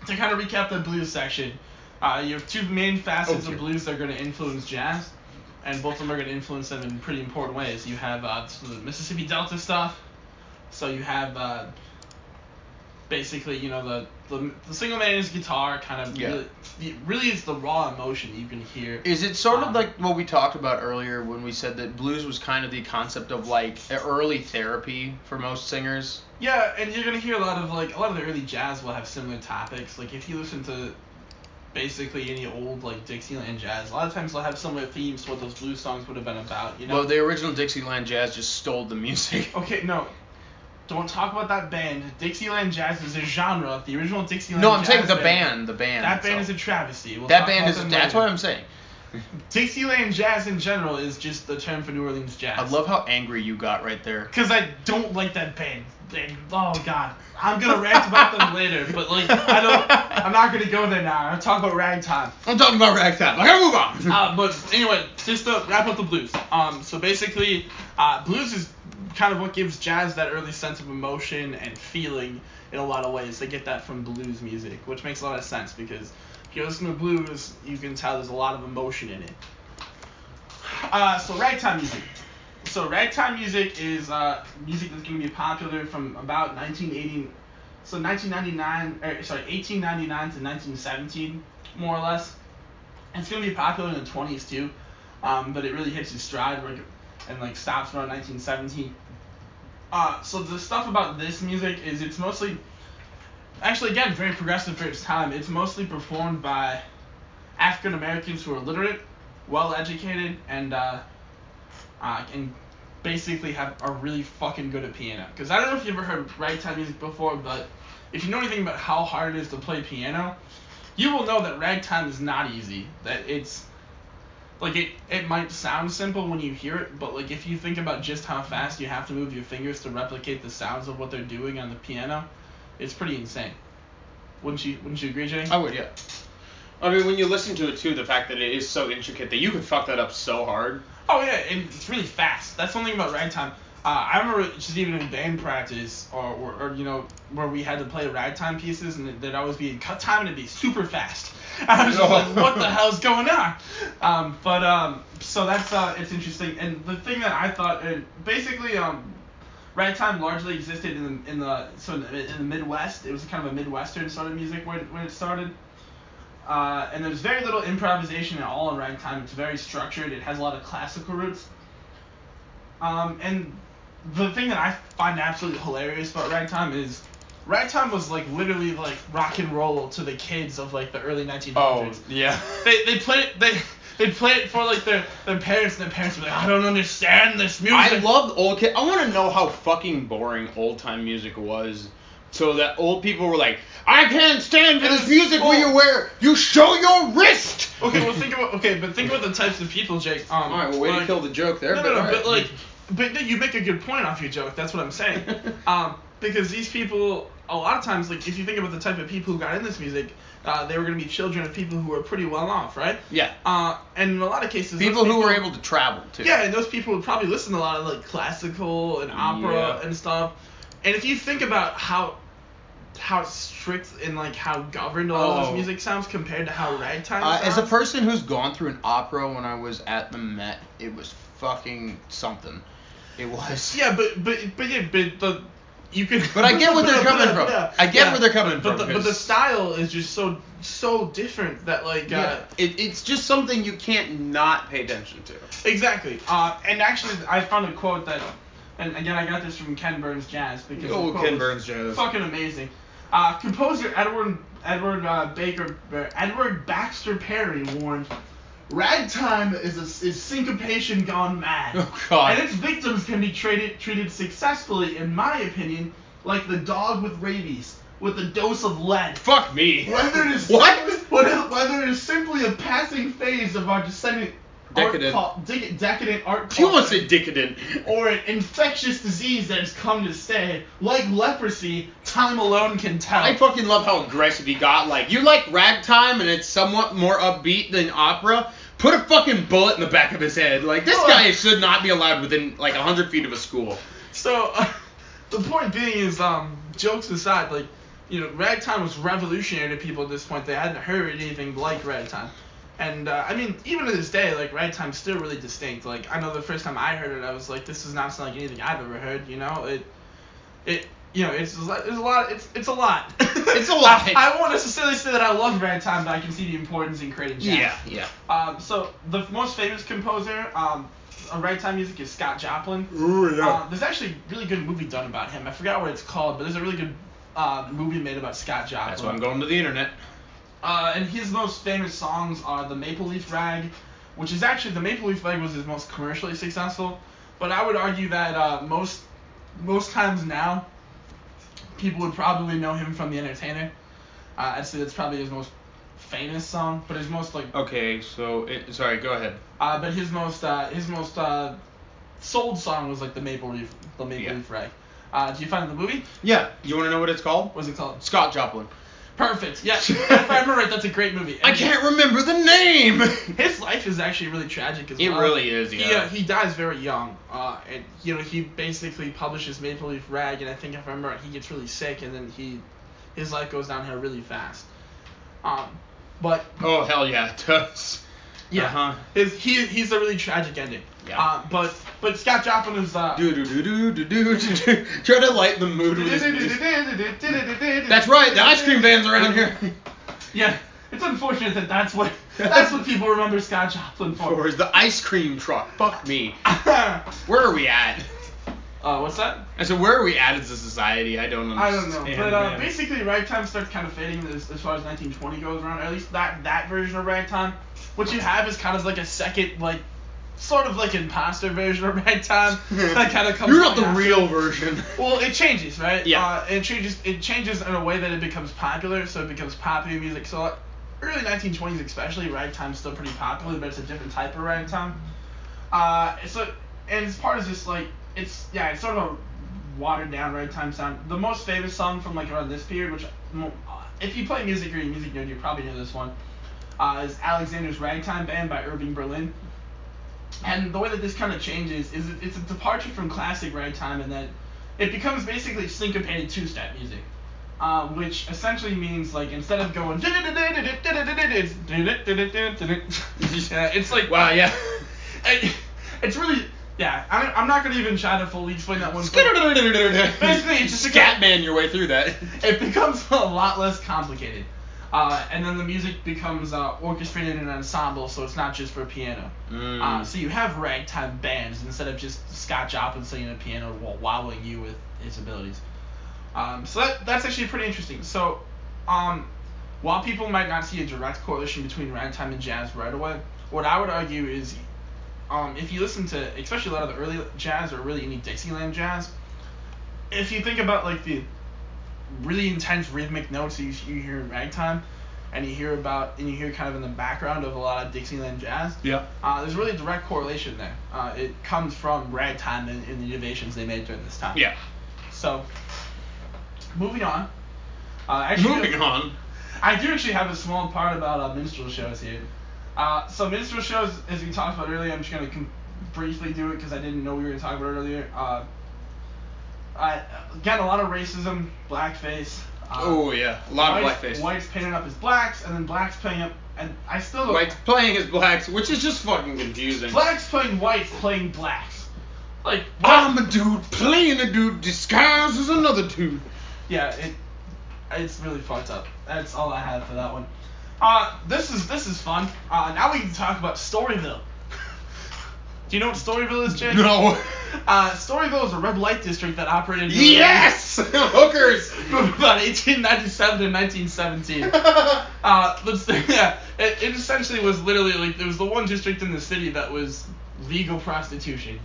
to kind of recap the blues section. Uh, you have two main facets of blues that are going to influence jazz, and both of them are going to influence them in pretty important ways. You have uh, the Mississippi Delta stuff. So you have uh, basically, you know, the the, the single man is guitar kind of Yeah. really, it really is the raw emotion you can hear. Is it sort of Um, like what we talked about earlier when we said that blues was kind of the concept of like early therapy for most singers? Yeah, and you're gonna hear a lot of like a lot of the early jazz will have similar topics. Like if you listen to basically any old like Dixieland jazz, a lot of times they'll have similar themes to what those blues songs would have been about. You know. Well, the original Dixieland jazz just stole the music. okay, no. Don't talk about that band. Dixieland jazz is a genre. The original Dixieland. No, I'm jazz saying the band, the band. That band is a travesty. We'll that band is. That's what I'm saying. Dixieland jazz in general is just the term for New Orleans jazz. I love how angry you got right there. Because I don't like that band. They, oh God, I'm gonna rant about them later, but like I don't. I'm not gonna go there now. I'm talking about ragtime. I'm talking about ragtime. I gotta move on. Uh, but anyway, just to wrap up the blues. Um, so basically, uh, blues is kind of what gives jazz that early sense of emotion and feeling in a lot of ways. They get that from blues music, which makes a lot of sense because if you listen to blues, you can tell there's a lot of emotion in it. Uh, so ragtime music. So ragtime music is uh, music that's going to be popular from about 1980, so 1999, er, sorry, 1899 to 1917, more or less. It's going to be popular in the 20s too, um, but it really hits its stride and like stops around 1917. Uh, so the stuff about this music is it's mostly, actually again very progressive for its time. It's mostly performed by African Americans who are literate, well educated, and uh, uh, and basically have are really fucking good at piano. Because I don't know if you ever heard ragtime music before, but if you know anything about how hard it is to play piano, you will know that ragtime is not easy. That it's like it it might sound simple when you hear it, but like if you think about just how fast you have to move your fingers to replicate the sounds of what they're doing on the piano, it's pretty insane. Wouldn't you wouldn't you agree, Jay? I would, yeah. I mean, when you listen to it too, the fact that it is so intricate that you could fuck that up so hard. Oh yeah, and it's really fast. That's something about ragtime. Uh, I remember just even in band practice, or, or, or you know, where we had to play ragtime pieces, and there'd always be cut time, and it'd be super fast. (laughs) I was just like, what the (laughs) hell's going on? Um, but um, so that's uh, it's interesting. And the thing that I thought, and basically, um, ragtime largely existed in the in the so in the, in the Midwest. It was kind of a Midwestern sort of music when when it started. Uh, and there's very little improvisation at all in ragtime. It's very structured. It has a lot of classical roots. Um, and the thing that I find absolutely hilarious about ragtime is ragtime was like literally like rock and roll to the kids of like the early 1900s. Oh, yeah. They they play it they they play it for like their their parents and their parents were like I don't understand this music. I love old kid. I want to know how fucking boring old time music was. So that old people were like, I can't stand for this was music where you wear, you show your wrist. Okay, well (laughs) think about okay, but think about the types of people, Jake. Um, All right, well, way like- to kill the joke there. No, but no, no, all but like, but you make a good point off your joke. That's what I'm saying. (laughs) um, because these people, a lot of times, like if you think about the type of people who got in this music, uh, they were gonna be children of people who were pretty well off, right? yeah, Uh, and in a lot of cases, those people who were able to travel too. Yeah, and those people would probably listen to a lot of like classical and opera Yeah. and stuff. And if you think about how how strict and like how governed all Oh. this music sounds compared to how ragtime Uh, sounds. as a person who's gone through an opera when I was at the Met, it was fucking something. It was. Yeah, but but but yeah, but the you could. But I get what they're coming from. (laughs) yeah, I get yeah. where they're coming but from, The, but the style is just so so different that like Yeah, uh, it, it's just something you can't not pay attention to. exactly. Uh, and actually, I found a quote that, and again, I got this from Ken Burns Jazz because Oh, Ken Burns Jazz. fucking amazing. Uh, composer Edward Edward uh, Baker Edward Baxter Perry warned. Ragtime is a, is syncopation gone mad. Oh, God. And its victims can be treated treated successfully, in my opinion, like the dog with rabies, with a dose of lead. Fuck me. Whether it is What? whether, whether it is simply a passing phase of our descendant Decadent. art dec- decadent art You almost said decadent. or an infectious disease that has come to stay, like leprosy, time alone can tell. I fucking love how aggressive he got. Like, you like ragtime and it's somewhat more upbeat than opera? Put a fucking bullet in the back of his head. Like, this Well, guy should not be allowed within, like, 100 feet of a school. So, uh, (laughs) the point being is, um, jokes aside, like, you know, ragtime was revolutionary to people at this point. They hadn't heard anything like ragtime. And, uh, I mean, even to this day, like, ragtime's still really distinct. Like, I know the first time I heard it, I was like, this does not sound like anything I've ever heard, you know? It, it, you know, it's it's a lot. It's it's a lot. (laughs) It's a lot. I, I won't necessarily say that I love ragtime, but I can see the importance in creating jazz. Yeah, yeah. Um, so the most famous composer um, of ragtime music is Scott Joplin. Ooh, Uh, there's actually a really good movie done about him. I forgot what it's called, but there's a really good uh, movie made about Scott Joplin. That's why I'm going to the internet. Uh, and his most famous songs are the Maple Leaf Rag, which is actually the Maple Leaf Rag was his most commercially successful. But I would argue that uh, most most times now, people would probably know him from The Entertainer. Uh, I'd say that's probably his most famous song, but his most like Okay, so it, sorry, go ahead. uh, but his most uh, his most uh, sold song was like the Maple Leaf the Maple Yeah. Leaf Rag. Uh, do you find it in the movie? Yeah, you want to know what it's called? What's it called? Scott Joplin. Perfect. Yeah, (laughs) if I remember right, that's a great movie. I can't remember the name. (laughs) His life is actually really tragic as It well. It really is, He, uh, he dies very young. Uh, and you know he basically publishes Maple Leaf Rag, and I think if I remember right, he gets really sick, and then he his life goes downhill really fast. Um, but oh hell yeah, it does. Yeah, Uh-huh. his he he's a really tragic ending. Yeah. Uh, but but Scott Joplin is uh. Do do do do do do do. (laughs) Try to light the mood with his (laughs) music. That's right, the ice cream van's around here. (laughs) Yeah, it's unfortunate that that's what that's what people remember Scott Joplin for. Or is the ice cream truck? Fuck me. Where are we at? Uh, what's that? I said, where are we at as a society? I don't understand. I don't know, but uh, man. basically ragtime starts kind of fading as, as far as 1920 goes around. At least that that version of ragtime. What you have is kind of like a second, like sort of like imposter version of ragtime (laughs) that kind of comes. You're not the after. real version. Well, it changes, right? Yeah. Uh, it changes. It changes in a way that it becomes popular, so it becomes popular music. So like, early 1920s, especially, ragtime's still pretty popular, but it's a different type of ragtime. Uh, so and it's part of this like it's yeah, it's sort of a watered down ragtime sound. The most famous song from like around this period, which if you play music or you're a music nerd, you probably know this one, uh, is Alexander's Ragtime Band by Irving Berlin. And the way that this kind of changes is it, it's a departure from classic ragtime and then it becomes basically syncopated two-step music. Um, which essentially means like instead of going (laughs) it's like Wow, yeah. (laughs) it's really yeah I'm not gonna even try to fully explain that one (laughs) Basically, it's just a Scatman your way through that. it becomes a lot less complicated. Uh, and then the music becomes uh, orchestrated in an ensemble, so it's not just for piano. Mm. Uh, so you have ragtime bands instead of just Scott Joplin singing a piano while wowing you with his abilities. Um, so that, that's actually pretty interesting. So, um, while people might not see a direct correlation between ragtime and jazz right away, what I would argue is, um, if you listen to, especially a lot of the early jazz or really any Dixieland jazz, if you think about like the really intense rhythmic notes that you, you hear in ragtime, and you hear about and you hear kind of in the background of a lot of Dixieland jazz, Yeah. uh, there's really a direct correlation there. Uh, it comes from ragtime and, and the innovations they made during this time. Yeah. So, moving on. Uh, actually, Moving on. I do actually have a small part about uh, minstrel shows here. Uh, so minstrel shows, as we talked about earlier, I'm just gonna com- briefly do it because I didn't know we were gonna talk about it earlier. I, again, a lot of racism, blackface. Uh, Oh yeah, a lot whites, of blackface. Whites painted up as blacks, and then blacks playing up, and I still don't. Whites playing as blacks, which is just fucking confusing. Blacks playing whites playing blacks. Like I'm a dude playing a dude disguised as another dude. Yeah, it it's really fucked up. That's all I have for that one. Uh, this is this is fun. Uh, now we can talk about Storyville. Do you know what Storyville is, Jake? No. Uh, Storyville is a red light district that operated Yes, (laughs) hookers. (laughs) about 1897 to 1917. (laughs) Uh, let's yeah, it, it essentially was literally like there was the one district in the city that was legal prostitution.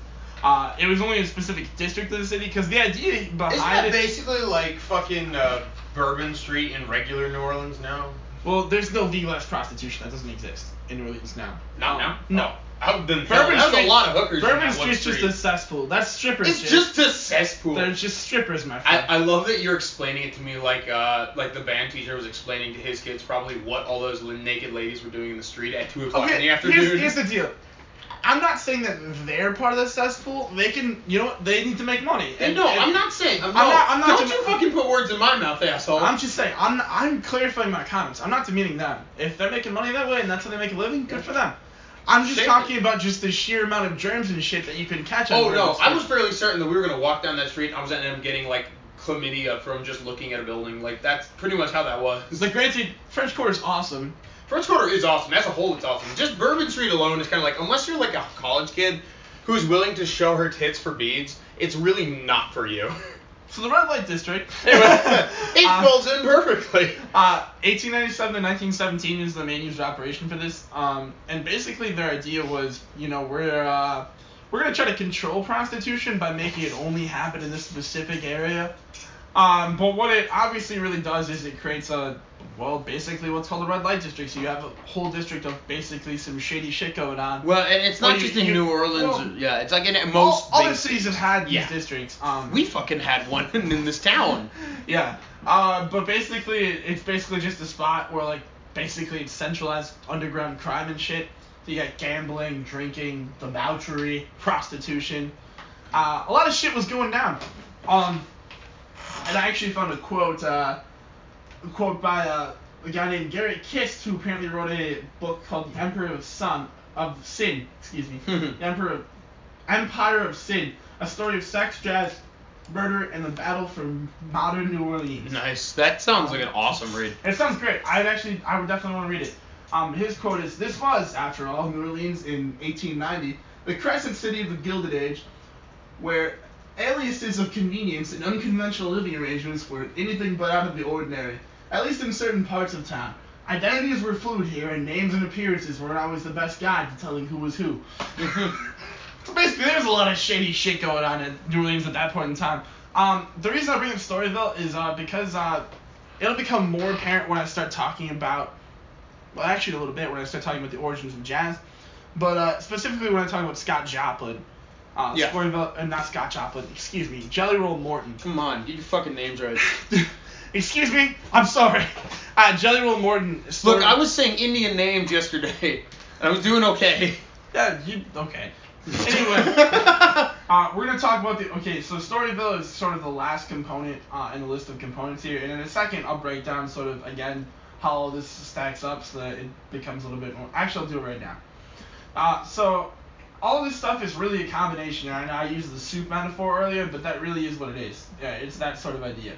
Uh, it was only a specific district of the city because the idea behind Isn't that it. basically like fucking uh, Bourbon Street in regular New Orleans now? Well, there's no legalized prostitution that doesn't exist in New Orleans now. Not Um, now. No. Oh, then Bourbon that's Street- a lot of hookers. in Bourbon Street's just street. a cesspool. That's strippers. It's Jake. just a cesspool. They're just strippers, my I, friend. I love that you're explaining it to me like uh like the band teacher was explaining to his kids probably what all those naked ladies were doing in the street at two o'clock in the afternoon. Here's, here's the deal. I'm not saying that they're part of the cesspool. They can, you know, what? they need to make money. And And- no, and- I'm not saying. I'm, I'm no, not- I'm not Don't dem- you fucking put words in my mouth, asshole. I'm just saying. I'm I'm clarifying my comments. I'm not demeaning them. If they're making money that way and that's how they make a living, good for them. I'm just talking about just the sheer amount of germs and shit that you can catch. on Oh no, I was fairly certain that we were gonna walk down that street. and I was ending up getting like chlamydia from just looking at a building. Like that's pretty much how that was. It's like granted, French Quarter is awesome. French Quarter is awesome. As a whole, it's awesome. Just Bourbon Street alone is kind of like unless you're like a college kid who's willing to show her tits for beads, it's really not for you. (laughs) So the red light district. (laughs) (laughs) it Uh, folds in perfectly. Uh, 1897 to 1917 is the main use of operation for this. Um, and basically their idea was, you know, we're uh, we're gonna try to control prostitution by making it only happen in this specific area. Um, but what it obviously really does is it creates a well, basically what's called a red light district. So you have a whole district of basically some shady shit going on. Well, and it's not you- just in you- New Orleans. well, yeah, it's like in All, most. other big- cities have had these Yeah. districts. Um, We fucking had one (laughs) in this town. (laughs) Yeah. Uh, but basically, it's basically just a spot where, like, basically it's centralized underground crime and shit. So you got gambling, drinking, debauchery, prostitution. Uh, a lot of shit was going down. Um, and I actually found a quote, uh, a quote by uh, a guy named Gary Krist, who apparently wrote a book called The Emperor of Sun of Sin. Excuse me. (laughs) the Emperor of Empire of Sin, a story of sex, jazz, murder, and the battle for modern New Orleans. Nice. That sounds like an awesome read. It sounds great. I'd actually, I would definitely want to read it. Um, his quote is, "This was, after all, New Orleans in 1890, the crescent city of the Gilded Age, where aliases of convenience and unconventional living arrangements were anything but out of the ordinary, at least in certain parts of town. Identities were fluid here, and names and appearances weren't always the best guide to telling who was who." (laughs) So basically, there's a lot of shady shit going on in New Orleans at that point in time. Um, the reason I bring up Storyville is uh, because uh, it'll become more apparent when I start talking about, well, actually a little bit when I start talking about the origins of jazz, but uh, specifically when I talk about Scott Joplin. Uh, Yeah. Storyville, uh, not Scott Joplin, excuse me, Jelly Roll Morton. Come on, get your fucking names right. (laughs) excuse me, I'm sorry. Uh, Jelly Roll Morton. Look, I was saying Indian names yesterday, and I was doing okay. Yeah, you okay? Anyway, (laughs) uh, we're gonna talk about the okay. So Storyville is sort of the last component uh, in the list of components here, and in a second I'll break down sort of again how all this stacks up so that it becomes a little bit more. Actually, I'll do it right now. Uh, so all this stuff is really a combination. I know I used the soup metaphor earlier, but that really is what it is. Yeah, it's that sort of idea.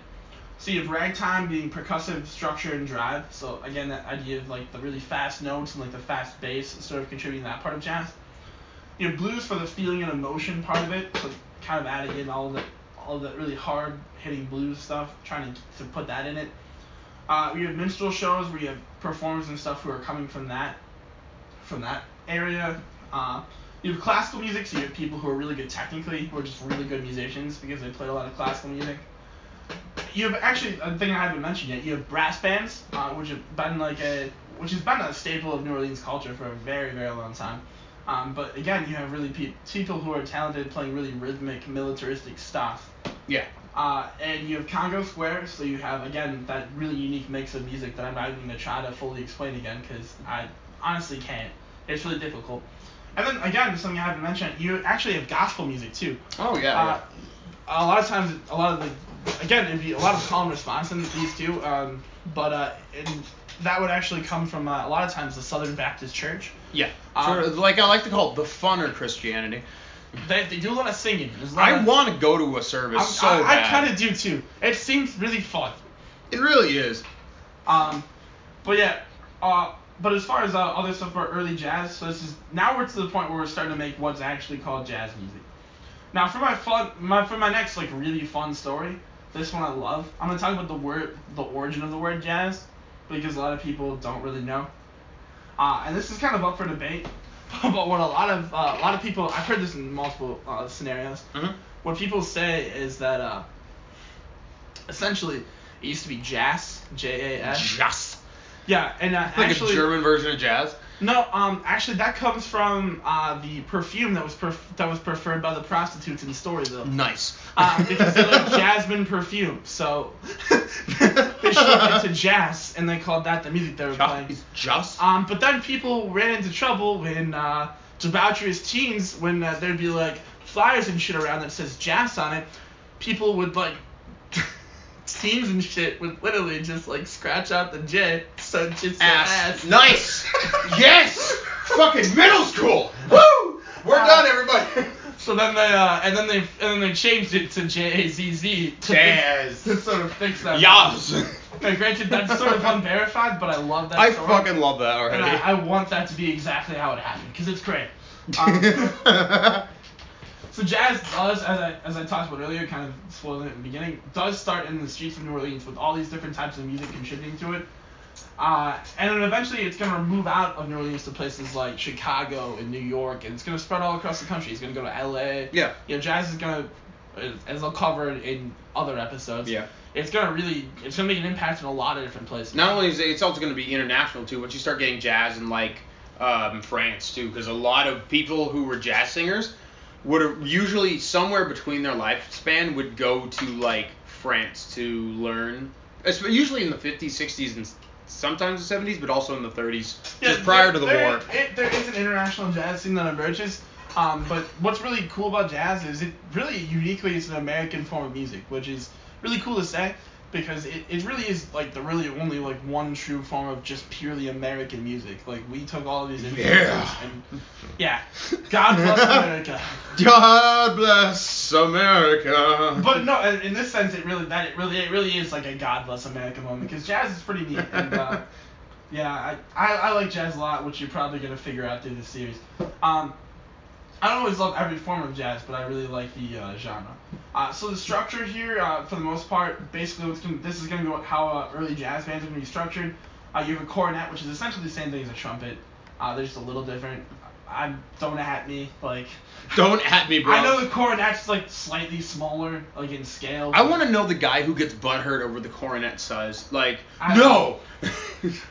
So you have ragtime being percussive structure and drive. So again, that idea of like the really fast notes and like the fast bass sort of contributing that part of jazz. You have blues for the feeling and emotion part of it, so kind of adding in all the all the really hard hitting blues stuff, trying to, to put that in it. Uh, we have minstrel shows where you have performers and stuff who are coming from that from that area. Uh, you have classical music, so you have people who are really good technically, who are just really good musicians because they play a lot of classical music. You have actually a thing I haven't mentioned yet. You have brass bands, uh, which have been like a which has been a staple of New Orleans culture for a very very long time. Um, but again, you have really pe- people who are talented playing really rhythmic, militaristic stuff. Yeah. Uh, and you have Congo Square, so you have again that really unique mix of music that I'm not even gonna try to fully explain again because I honestly can't. It's really difficult. And then again, something I haven't mentioned, you actually have gospel music too. Oh yeah. Uh, a lot of times, a lot of the, again, it'd be a lot of call and response in these two, um, but uh, and that would actually come from uh, a lot of times the Southern Baptist Church. yeah. um, sort like I like to call it the funner Christianity. They, they do a lot of singing. Lot I want to go to a service I'm- so I, I kind of do too. It seems really fun. It really is. Um, but yeah, uh, but as far as uh, other stuff about early jazz, so this is now we're to the point where we're starting to make what's actually called jazz music. Now for my fun, my for my next like really fun story, this one I love. I'm gonna talk about the word, the origin of the word jazz, because a lot of people don't really know. Uh, and this is kind of up for debate. (laughs) but what a lot of uh, a lot of people, I've heard this in multiple uh, scenarios. Mhm. What people say is that uh, essentially it used to be jazz, J A S. Jazz. Yeah, and uh, Like actually, a German version of jazz. No, um, actually that comes from uh, the perfume that was perf- that was preferred by the prostitutes in Storyville. Nice. Um, because they like jasmine perfume, so (laughs) they shortened it to jazz, and they called that the music they were playing. It's just. Um, but then people ran into trouble when uh, debaucherous teens, when uh, there'd be like flyers and shit around that says jazz on it, people would like (laughs) teens and shit would literally just like scratch out the J, so it just said ass. ass. Nice. (laughs) yes. Fucking middle school. Woo. We're Uh, done, everybody. So then they uh, and then they and then they changed it to J A Z Z to Jazz. fix- (laughs) to sort of fix that. Yes. Now, granted, that's sort of unverified, but I love that. I story. fucking love that already. And I, I want that to be exactly how it happened because it's great. (laughs) Um, so jazz does, as I as I talked about earlier, kind of spoiling it in the beginning, does start in the streets of New Orleans with all these different types of music contributing to it. Uh, and then eventually it's gonna move out of New Orleans to places like Chicago and New York, and it's gonna spread all across the country. It's gonna go to L.A. yeah. You know, jazz is gonna, as I'll cover in other episodes. Yeah. It's gonna really, it's gonna make an impact in a lot of different places. Not only is it, it's also going to be international too. Once you start getting jazz in like um, France too, because a lot of people who were jazz singers would usually somewhere between their lifespan would go to like France to learn. It's usually in the 50s, 60s, and sometimes the 70s, but also in the 30s, just prior there- to the there- war. It, there is an international jazz scene that emerges. Um, but what's really cool about jazz is it really uniquely is an American form of music, which is really cool to say because it, it really is like the really only like one true form of just purely American music. Like we took all of these influences Yeah. and yeah, God bless America. (laughs) God bless America. But no, in in this sense, it really that it really it really is like a God bless America moment because jazz is pretty neat and uh, (laughs) yeah, I, I I like jazz a lot, which you're probably gonna figure out through the series. Um, I don't always love every form of jazz, but I really like the uh, genre. Uh, so the structure here, uh, for the most part, basically what's gonna, this is gonna be how uh, early jazz bands are gonna be structured. Uh, you have a cornet, which is essentially the same thing as a trumpet. Uh, they're just a little different. I'm don't at me like. (laughs) Don't at me, bro. I know the cornet's like slightly smaller, like in scale. I want to know the guy who gets butthurt over the cornet size. Like, I- no. (laughs)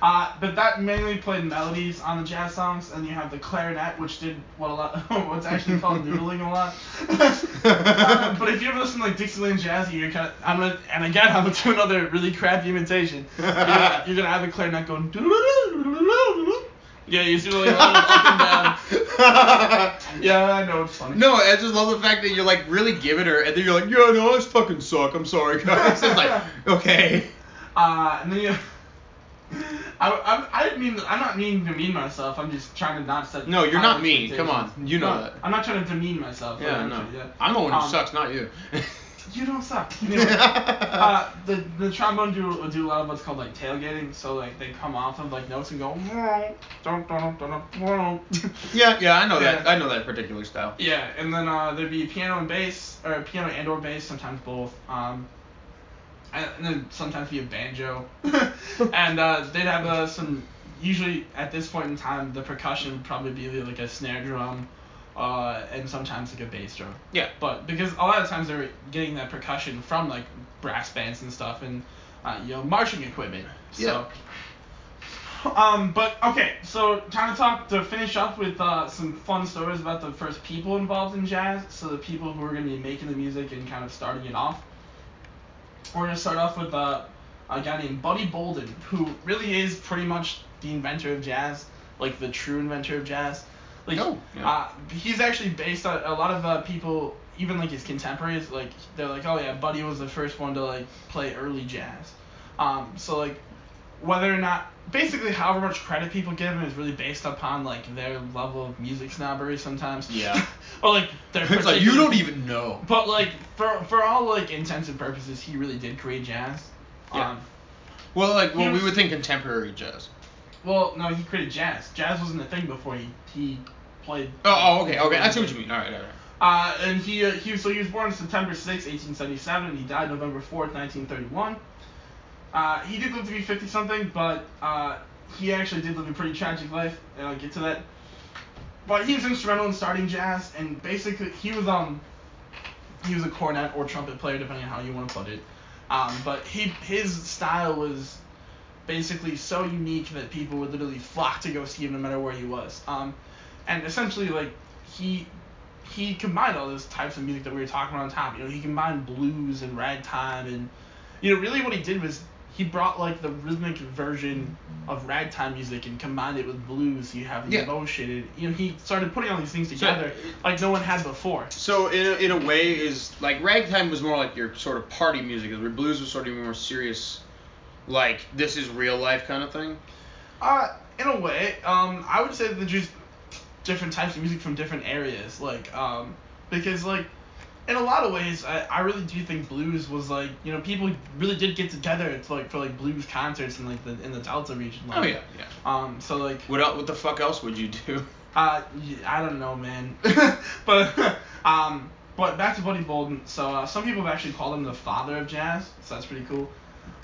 Uh, but that mainly played melodies on the jazz songs, and you have the clarinet, which did what a lot, (laughs) what's actually called noodling a lot. Uh, but if you ever listen to like Dixieland jazz, you're kind of, I'm gonna, and again, I'm gonna do another really crappy imitation. You're gonna, you're gonna have the clarinet going. Yeah, you see the like, up and down. (laughs) Yeah, I know it's funny. No, I just love the fact that you're like really giving her, and then you're like, yeah, no, this fucking suck. I'm sorry, guys. It's like, (laughs) okay. Uh, and then you. (laughs) I, I, I mean I'm not meaning to demean myself. I'm just trying to not set. No, you're not mean. Come on, you know No, that. I'm not trying to demean myself. Yeah, Like, no. yeah. I'm the one who Um, sucks, not you. You don't suck. (laughs) Anyway, uh, the the trombone do do a lot of what's called like tailgating. So like they come off of like notes and go. Dun, dun, dun, dun, dun. (laughs) yeah, yeah, I know that. I know that particular style. Yeah, and then uh, there'd be piano and bass, or piano and or bass, sometimes both. Um, and, and then sometimes be a banjo, (laughs) and uh, they'd have uh, some. Usually at this point in time, the percussion would probably be like a snare drum, uh, and sometimes like a bass drum. Yeah. But because a lot of times they're getting that percussion from like brass bands and stuff, and uh, you know marching equipment. So. Um, but okay, so time to talk to finish up with uh, some fun stories about the first people involved in jazz. So the people who are going to be making the music and kind of starting it off. We're going to start off with uh, a guy named Buddy Bolden, who really is pretty much the inventor of jazz, like the true inventor of jazz. Like, Oh, yeah. uh, he's actually based on a lot of uh, people, even like his contemporaries, like they're like, oh yeah, Buddy was the first one to like play early jazz. Um, so like whether or not basically however much credit people give him is really based upon like their level of music snobbery sometimes. Yeah. (laughs) or like their It's like you don't even know. But like for for all like intents and purposes, he really did create jazz. Yeah. Um, Well, like, well, He we would think contemporary jazz. well, no, he created jazz. Jazz wasn't a thing before he he played. Oh, oh, okay, okay. I see what you mean. All right, all right. Uh, and he, uh, he so he was born September 6, 1877, and he died November 4th, 1931. Uh, he did live to be 50 something, but uh, he actually did live a pretty tragic life, and I'll get to that. But he was instrumental in starting jazz, and basically he was um he was a cornet or trumpet player, depending on how you want to put it. Um, but he his style was basically so unique that people would literally flock to go see him no matter where he was. Um, and essentially like he he combined all those types of music that we were talking about on top. You know, he combined blues and ragtime, and you know, really what he did was he brought like the rhythmic version of ragtime music and combined it with blues. So you have the Yeah. emotion, and you know, he started putting all these things So- together like no one had before. So in a, in a way, is like ragtime was more like your sort of party music, where blues was sort of more serious, like this is real life kind of thing. Uh, in a way, um, I would say that they're just different types of music from different areas. Like, um, because like in a lot of ways I, I really do think blues was like you know people really did get together to like for like blues concerts in like the in the Delta region. Like, Oh yeah, yeah. Um. So like What el- What the fuck else would you do? uh I don't know man, (laughs) but um but back to Buddy Bolden. So uh, some people have actually called him the father of jazz. So that's pretty cool.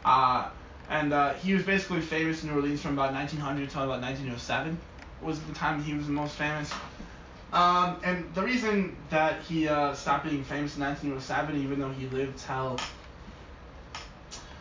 Uh. And uh, he was basically famous in New Orleans from about 1900 until about 1907 was the time he was the most famous. Um, and the reason that he uh, stopped being famous in 1907, even though he lived till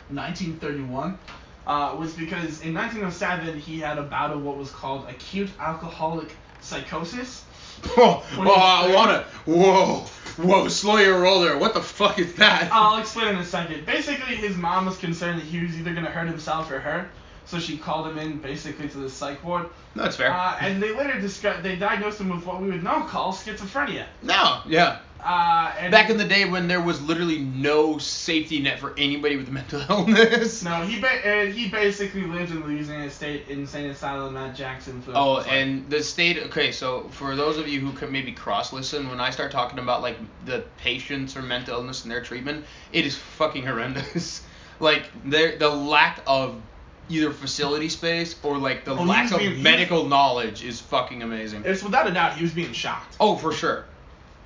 1931, uh, was because in 1907 he had a bout of what was called acute alcoholic psychosis. (laughs) Oh, oh, I wanna. Whoa, whoa, slow your roll there. What the fuck is that? I'll explain in a second. Basically, his mom was concerned that he was either gonna hurt himself or her, so she called him in basically to the psych ward. No, that's fair. Uh, and they later discussed, they diagnosed him with what we would now call schizophrenia. no, yeah. Uh, and Back in the day when there was literally no safety net for anybody with mental (laughs) illness. No, he ba- and he basically lived in Louisiana State Insane Asylum at Jackson for. Oh, and the state. Okay, so for those of you who could maybe cross listen, when I start talking about like the patients or mental illness and their treatment, it is fucking horrendous. (laughs) like there, the lack of either facility space or like the Oh, lack of being- medical knowledge is fucking amazing. it's without a doubt he was being shocked. Oh, for sure.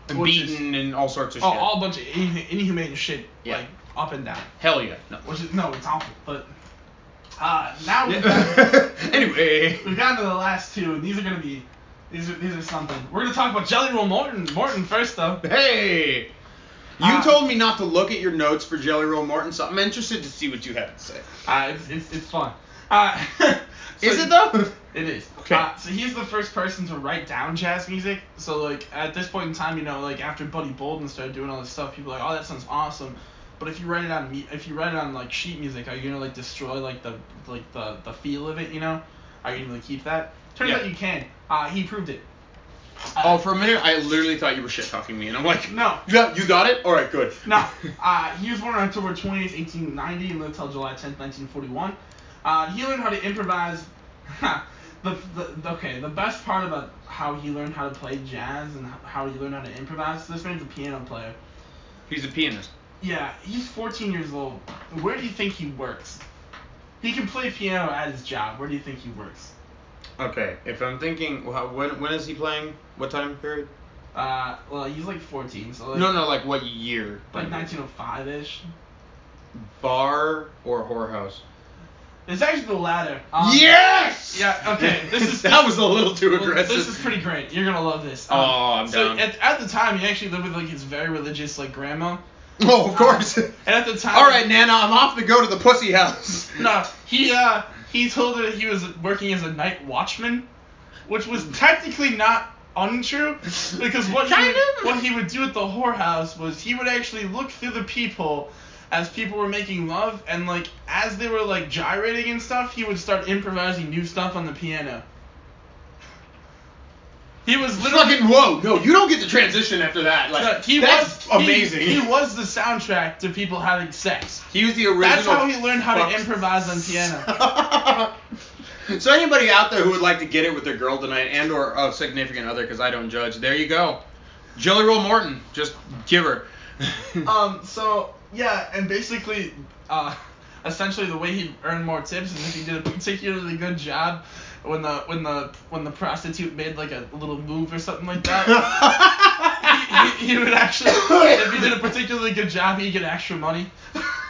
And Which is- beaten and all sorts of Oh, shit. all a bunch of inhu- inhumane shit, Yeah. like up and down. Hell yeah. No. Which is no, it's awful. But uh, now we've, got, (laughs) (laughs) anyway. we've gotten to the last two, and these are gonna be these are these are something. We're gonna talk about Jelly Roll Morton Morton first though. Hey. You Uh, told me not to look at your notes for Jelly Roll Morton, so I'm interested to see what you have to say. Uh, it's, it's, it's fun. Uh, (laughs) Is it though? (laughs) It is. Okay. Uh, so he's the first person to write down jazz music. So like at this point in time, you know, like after Buddy Bolden started doing all this stuff, people are like, oh, that sounds awesome. But if you write it on me, if you write it on like sheet music, are you gonna like destroy like the like the the feel of it? You know, are you gonna like, keep that? Turns Yeah. out you can. Uh, he proved it. Uh, Oh, for a minute, I literally thought you were shit talking me, and I'm like, no. yeah, you got it. All right, good. No. (laughs) Uh, he was born on October 20th, 1890, and lived till July 10th, 1941. Uh, he learned how to improvise. (laughs) the, the, the- okay, the best part about how he learned how to play jazz and how he learned how to improvise. This man's a piano player. He's a pianist. Yeah, he's 14 years old. Where do you think he works? He can play piano at his job. Where do you think he works? Okay, if I'm thinking, wh- when when is he playing? What time period? Uh, well, he's like 14, so like, No, no, like what year? like 1905-ish. Bar or whorehouse? It's actually the latter. Um, yes. yeah, okay, (laughs) this is- that was a little too Well, aggressive. This is pretty great. You're gonna love this. Oh, I'm so down. At, at the time, he actually lived with like his very religious like grandma. Oh, of course. And at the time. All right, Nana, I'm off to go to the pussy house. No, he uh he told her he was working as a night watchman, which was technically not untrue because what he would, what he would do at the whorehouse was he would actually look through the people as people were making love and like as they were like gyrating and stuff he would start improvising new stuff on the piano. He was literally Fucking whoa! No, you don't get the transition after that. Like No, he that's was amazing. He, was the soundtrack to people having sex. He was the original. That's how he learned how to improvise on piano. (laughs) so anybody out there who would like to get it with their girl tonight and or a significant other, because I don't judge, there you go. Jelly Roll Morton, just give her. (laughs) um. So yeah, and basically, uh, (laughs) essentially the way he earned more tips is if he did a particularly good job. When the when the when the prostitute made like a little move or something like that, (laughs) he, he, he would actually if he did a particularly good job, he'd get extra money.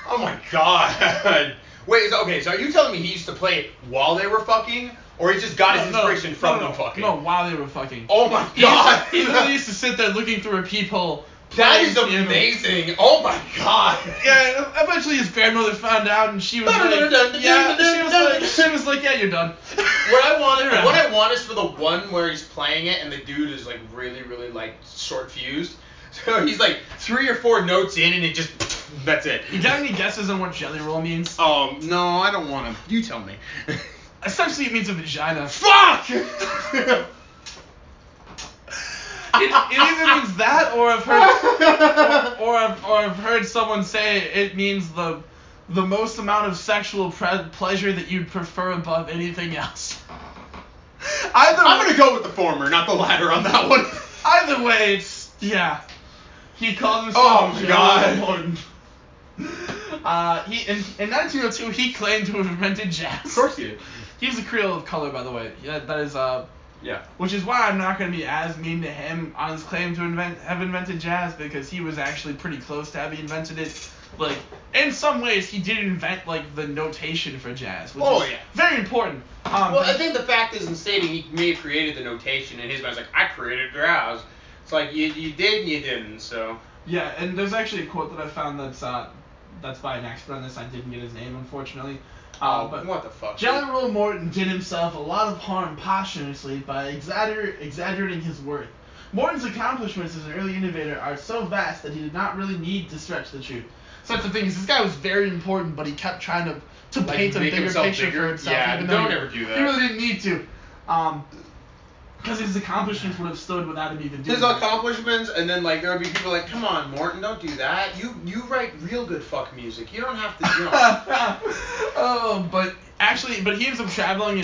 oh my god. Wait, so- okay, so are you telling me he used to play it while they were fucking, or he just got his No, no, inspiration from no, them fucking? No, while they were fucking. Oh my He, god. he literally used to (laughs) sit there looking through a peephole. That playing is piano. amazing. Oh my god. Yeah, eventually his grandmother found out, and she was like, yeah, she was like, she was like, yeah, you're done. What I want, (laughs) what. I want is for the one where he's playing it and the dude is like really, really like short fused. (laughs) So he's like three or four notes in and it just that's it. You got any guesses on what jelly roll means? Um, no, I don't want to. You tell me. Essentially, it means a vagina. Fuck! (laughs) It, it either means that, or I've heard, or, or, I've, or I've heard someone say it means the the most amount of sexual pre- pleasure that you'd prefer above anything else. Either I'm gonna go with the former, not the latter on that one. either way, it's yeah. He called himself Oh my God. Uh, he in, in 1902 he claimed to have invented jazz. Of course he did. He's a Creole of color, by the way. Yeah, that is uh, Yeah. which is why I'm not going to be as mean to him on his claim to invent have invented jazz because he was actually pretty close to having invented it. Like in some ways, he did invent like the notation for jazz, which Oh, is yeah. very important. Um, Well, I think the fact is in stating he may have created the notation, and his mind's like, I created jazz. It's like you you did and you didn't. So Yeah, and there's actually a quote that I found that's uh, that's by an expert on this. I didn't get his name, unfortunately. Uh, oh, but what the fuck? Jelly Roll Morton did himself a lot of harm posthumously by exagger- exaggerating his worth. Morton's accomplishments as an early innovator are so vast that he did not really need to stretch the truth. So that's the thing is this guy was very important, but he kept trying to to Like, paint a bigger picture bigger? for himself. Yeah, even though don't he, ever do that. He really didn't need to, um, because his accomplishments would have stood without him even doing. His accomplishments, and then like there would be people like, "Come on, Morton, don't do that. You you write real good fuck music. You don't have to." You (laughs) know. oh, but actually, but he ends up traveling.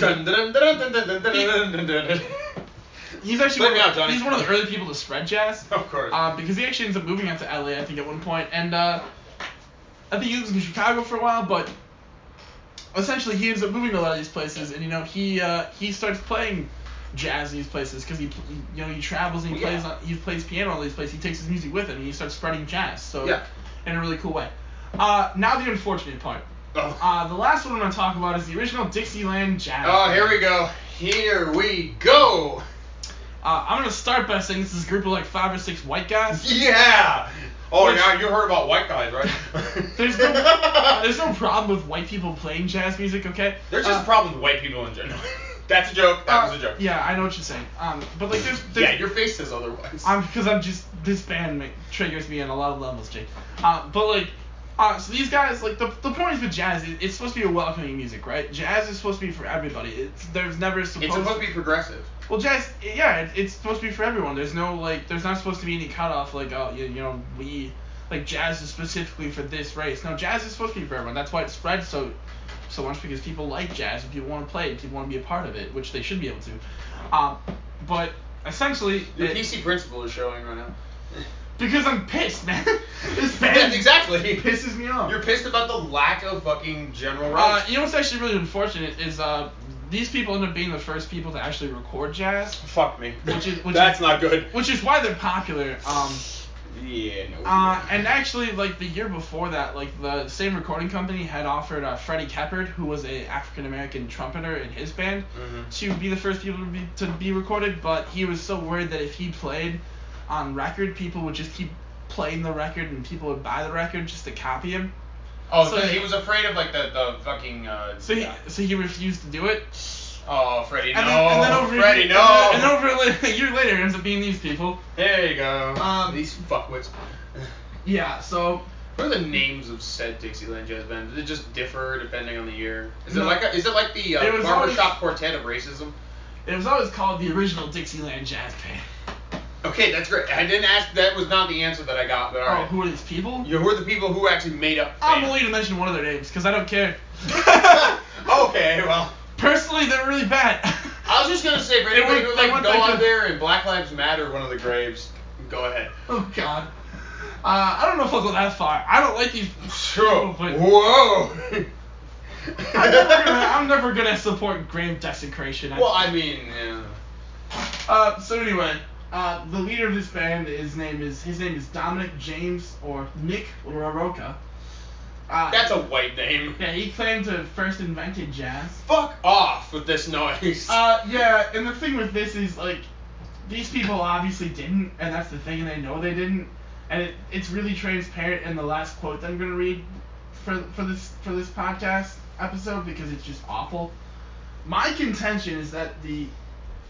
He's actually one, out, he's one of the early people to spread jazz. Of course. Um, because he actually ends up moving out to LA, I think, at one point, and uh, I think he lives in Chicago for a while, but essentially he ends up moving to a lot of these places, and you know he uh, he starts playing jazz in these places because he, you know he travels and he yeah. plays on, he plays piano all these places. He takes his music with him and he starts spreading jazz. So Yeah. in a really cool way. Uh, now the unfortunate part. oh. Uh, the last one I'm gonna talk about is the original Dixieland Jazz. oh, here we go. Here we go. Uh, I'm gonna start by saying this is a group of like five or six white guys. Yeah. Oh, Which- now you heard about white guys, right? (laughs) There's no, uh, there's no (laughs) problem with white people playing jazz music, okay? There's just Uh, a problem with white people in general. That's a joke. That uh, was a joke. Yeah, I know what you're saying. Um, but like there's, there's Yeah, your face says otherwise. I'm because I'm just this band make, triggers me on a lot of levels, Jake. Uh, but like, uh, so these guys like the the point is with jazz, it, it's supposed to be a welcoming music, right? Jazz is supposed to be for everybody. It's there's never supposed. it's supposed to be progressive. Well, jazz, yeah, it, it's supposed to be for everyone. There's no like, there's not supposed to be any cutoff like, oh, you, you know, we like jazz is specifically for this race. No, jazz is supposed to be for everyone. That's why it spreads so so much because people like jazz and people want to play it, people want to be a part of it, which they should be able to. Um, but essentially, Your it- PC principle is showing right now. because I'm pissed, man. (laughs) this band exactly. pisses me off. You're pissed about the lack of fucking general Uh, you know what's actually really unfortunate is uh, these people end up being the first people to actually record jazz, Fuck me. which is which That's is, not good. which is why they're popular. Um, Yeah, no. Uh, and actually, like the year before that, like the same recording company had offered uh, Freddie Keppard, who was a African American trumpeter in his band, Mhm. to be the first people to be to be recorded. But he was so worried that if he played on record, people would just keep playing the record, and people would buy the record just to copy him. oh, so- so he was afraid of like the the fucking. Uh, So he yeah. so he refused to do it. Oh, Freddie, no. And then, and then over year, no. And then, and then over (laughs) a year later, it ends up being these people. There you go. Um, These fuckwits. Yeah. So What are the names of said Dixieland jazz bands? Does it just differ depending on the year? Is No. it like a, is it like the uh, barbershop always- quartet of racism? it was always called the original Dixieland Jazz Band. Okay, that's great. I didn't ask. That was not the answer that I got. But all Oh, right. who are these people? You who are the people who actually made up? I'm band? only gonna mention one of their names because I don't care. (laughs) okay, well. Personally, they're really bad. I was just gonna say for anybody who like go out there and Black Lives Matter one of the graves, go ahead. oh God. Uh, I don't know if I'll go that far. I don't like these. Sure. Whoa. I'm never gonna. (laughs) I'm never gonna support grave desecration. well, I mean, yeah. Uh, so anyway, uh, the leader of this band, his name is his name is Dominic James or Nick LaRocca. Uh, that's a white name. yeah. He claimed to have first invented jazz. Fuck off with this noise. Uh, yeah, and the thing with this is like, these people obviously didn't, and that's the thing, and they know they didn't, and it, it's really transparent in the last quote that I'm gonna read for for this for this podcast episode because it's just awful. My contention is that the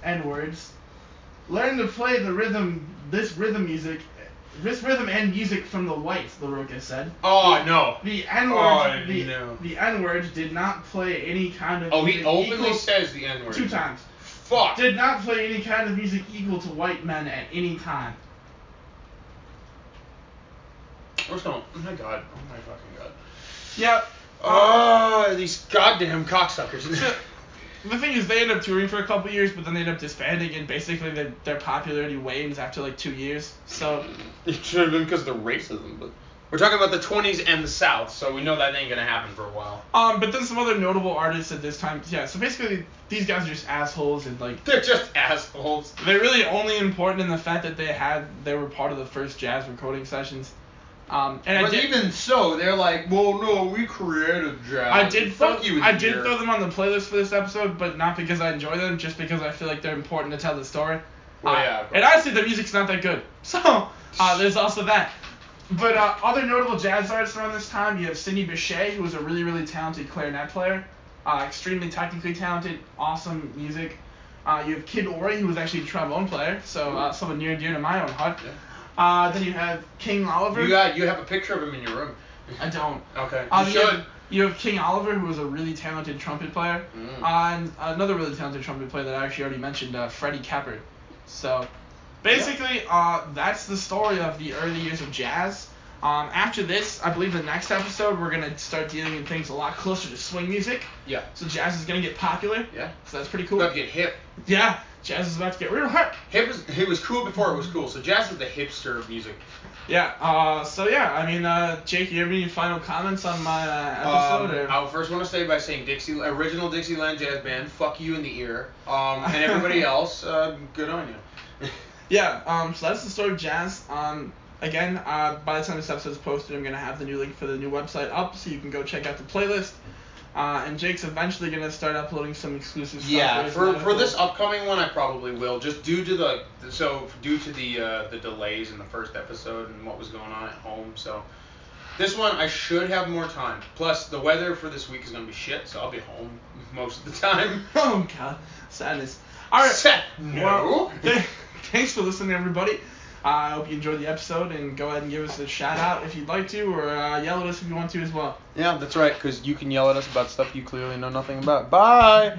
N words learn to play the rhythm, this rhythm music, this rhythm and music from the whites. LaRocca said. oh no. The N word, Oh, the, no. the N word did not play any kind of. Oh, he openly says the N word. two times. Fuck. Did not play any kind of music equal to white men at any time. What's going? Oh my god. Oh my fucking god. Yep. Oh, these goddamn cocksuckers. The thing is, they end up touring for a couple years, but then they end up disbanding, and basically their, their popularity wanes after like two years. So, It should have been because of the racism, but we're talking about the 20s and the South, so we know that ain't gonna happen for a while. um, but then some other notable artists at this time, yeah. So basically, these guys are just assholes, and like They're just assholes. they're really only important in the fact that they had they were part of the first jazz recording sessions. Um, and I But did, even so, they're like, well, no, we created jazz. I did fuck throw, you. I did throw them on the playlist for this episode, but not because I enjoy them, just because I feel like they're important to tell the story. Well, Uh, yeah, of and course. honestly, the music's not that good, (laughs) so uh, there's also that. But uh, other notable jazz artists around this time, you have Sidney Bechet, who was a really, really talented clarinet player, uh, extremely technically talented, awesome music. Uh, you have Kid Ory, who was actually a trombone player, so uh, someone near and dear to my own heart. Yeah. Uh, then you have King Oliver. You got, you have a picture of him in your room. I don't. Okay. Uh, you you, should. have, you have King Oliver, who was a really talented trumpet player, Mm. uh, and another really talented trumpet player that I actually already mentioned, uh, Freddie Keppard. So, basically, uh, that's the story of the early years of jazz. Um, after this, I believe the next episode we're gonna start dealing in things a lot closer to swing music. Yeah. So jazz is gonna get popular. Yeah. So that's pretty cool. About to get hip. Yeah, jazz is about to get real hip. Hip was it was cool before it was cool. So jazz is the hipster of music. Yeah. Uh, so yeah, I mean, uh, Jake, you have any final comments on my uh, episode? Um, or? I first want to say by saying Dixie original Dixieland jazz band, fuck you in the ear. Um, and everybody (laughs) else, uh, good on you. Yeah, um, so that's the story of jazz. Um, again, uh, by the time this episode is posted, I'm gonna have the new link for the new website up, so you can go check out the playlist. Uh, and Jake's eventually gonna start uploading some exclusive stuff. Yeah, for, for this upcoming one, I probably will, just due to the so due to the uh, the delays in the first episode and what was going on at home. So this one, I should have more time. Plus, the weather for this week is gonna be shit, so I'll be home (laughs) most of the time. (laughs) Oh god, sadness. All right. No. Well, (laughs) th- thanks for listening, everybody. I hope you enjoyed the episode, and go ahead and give us a shout out if you'd like to, or uh, yell at us if you want to as well. Yeah, that's right, because you can yell at us about stuff you clearly know nothing about. Bye.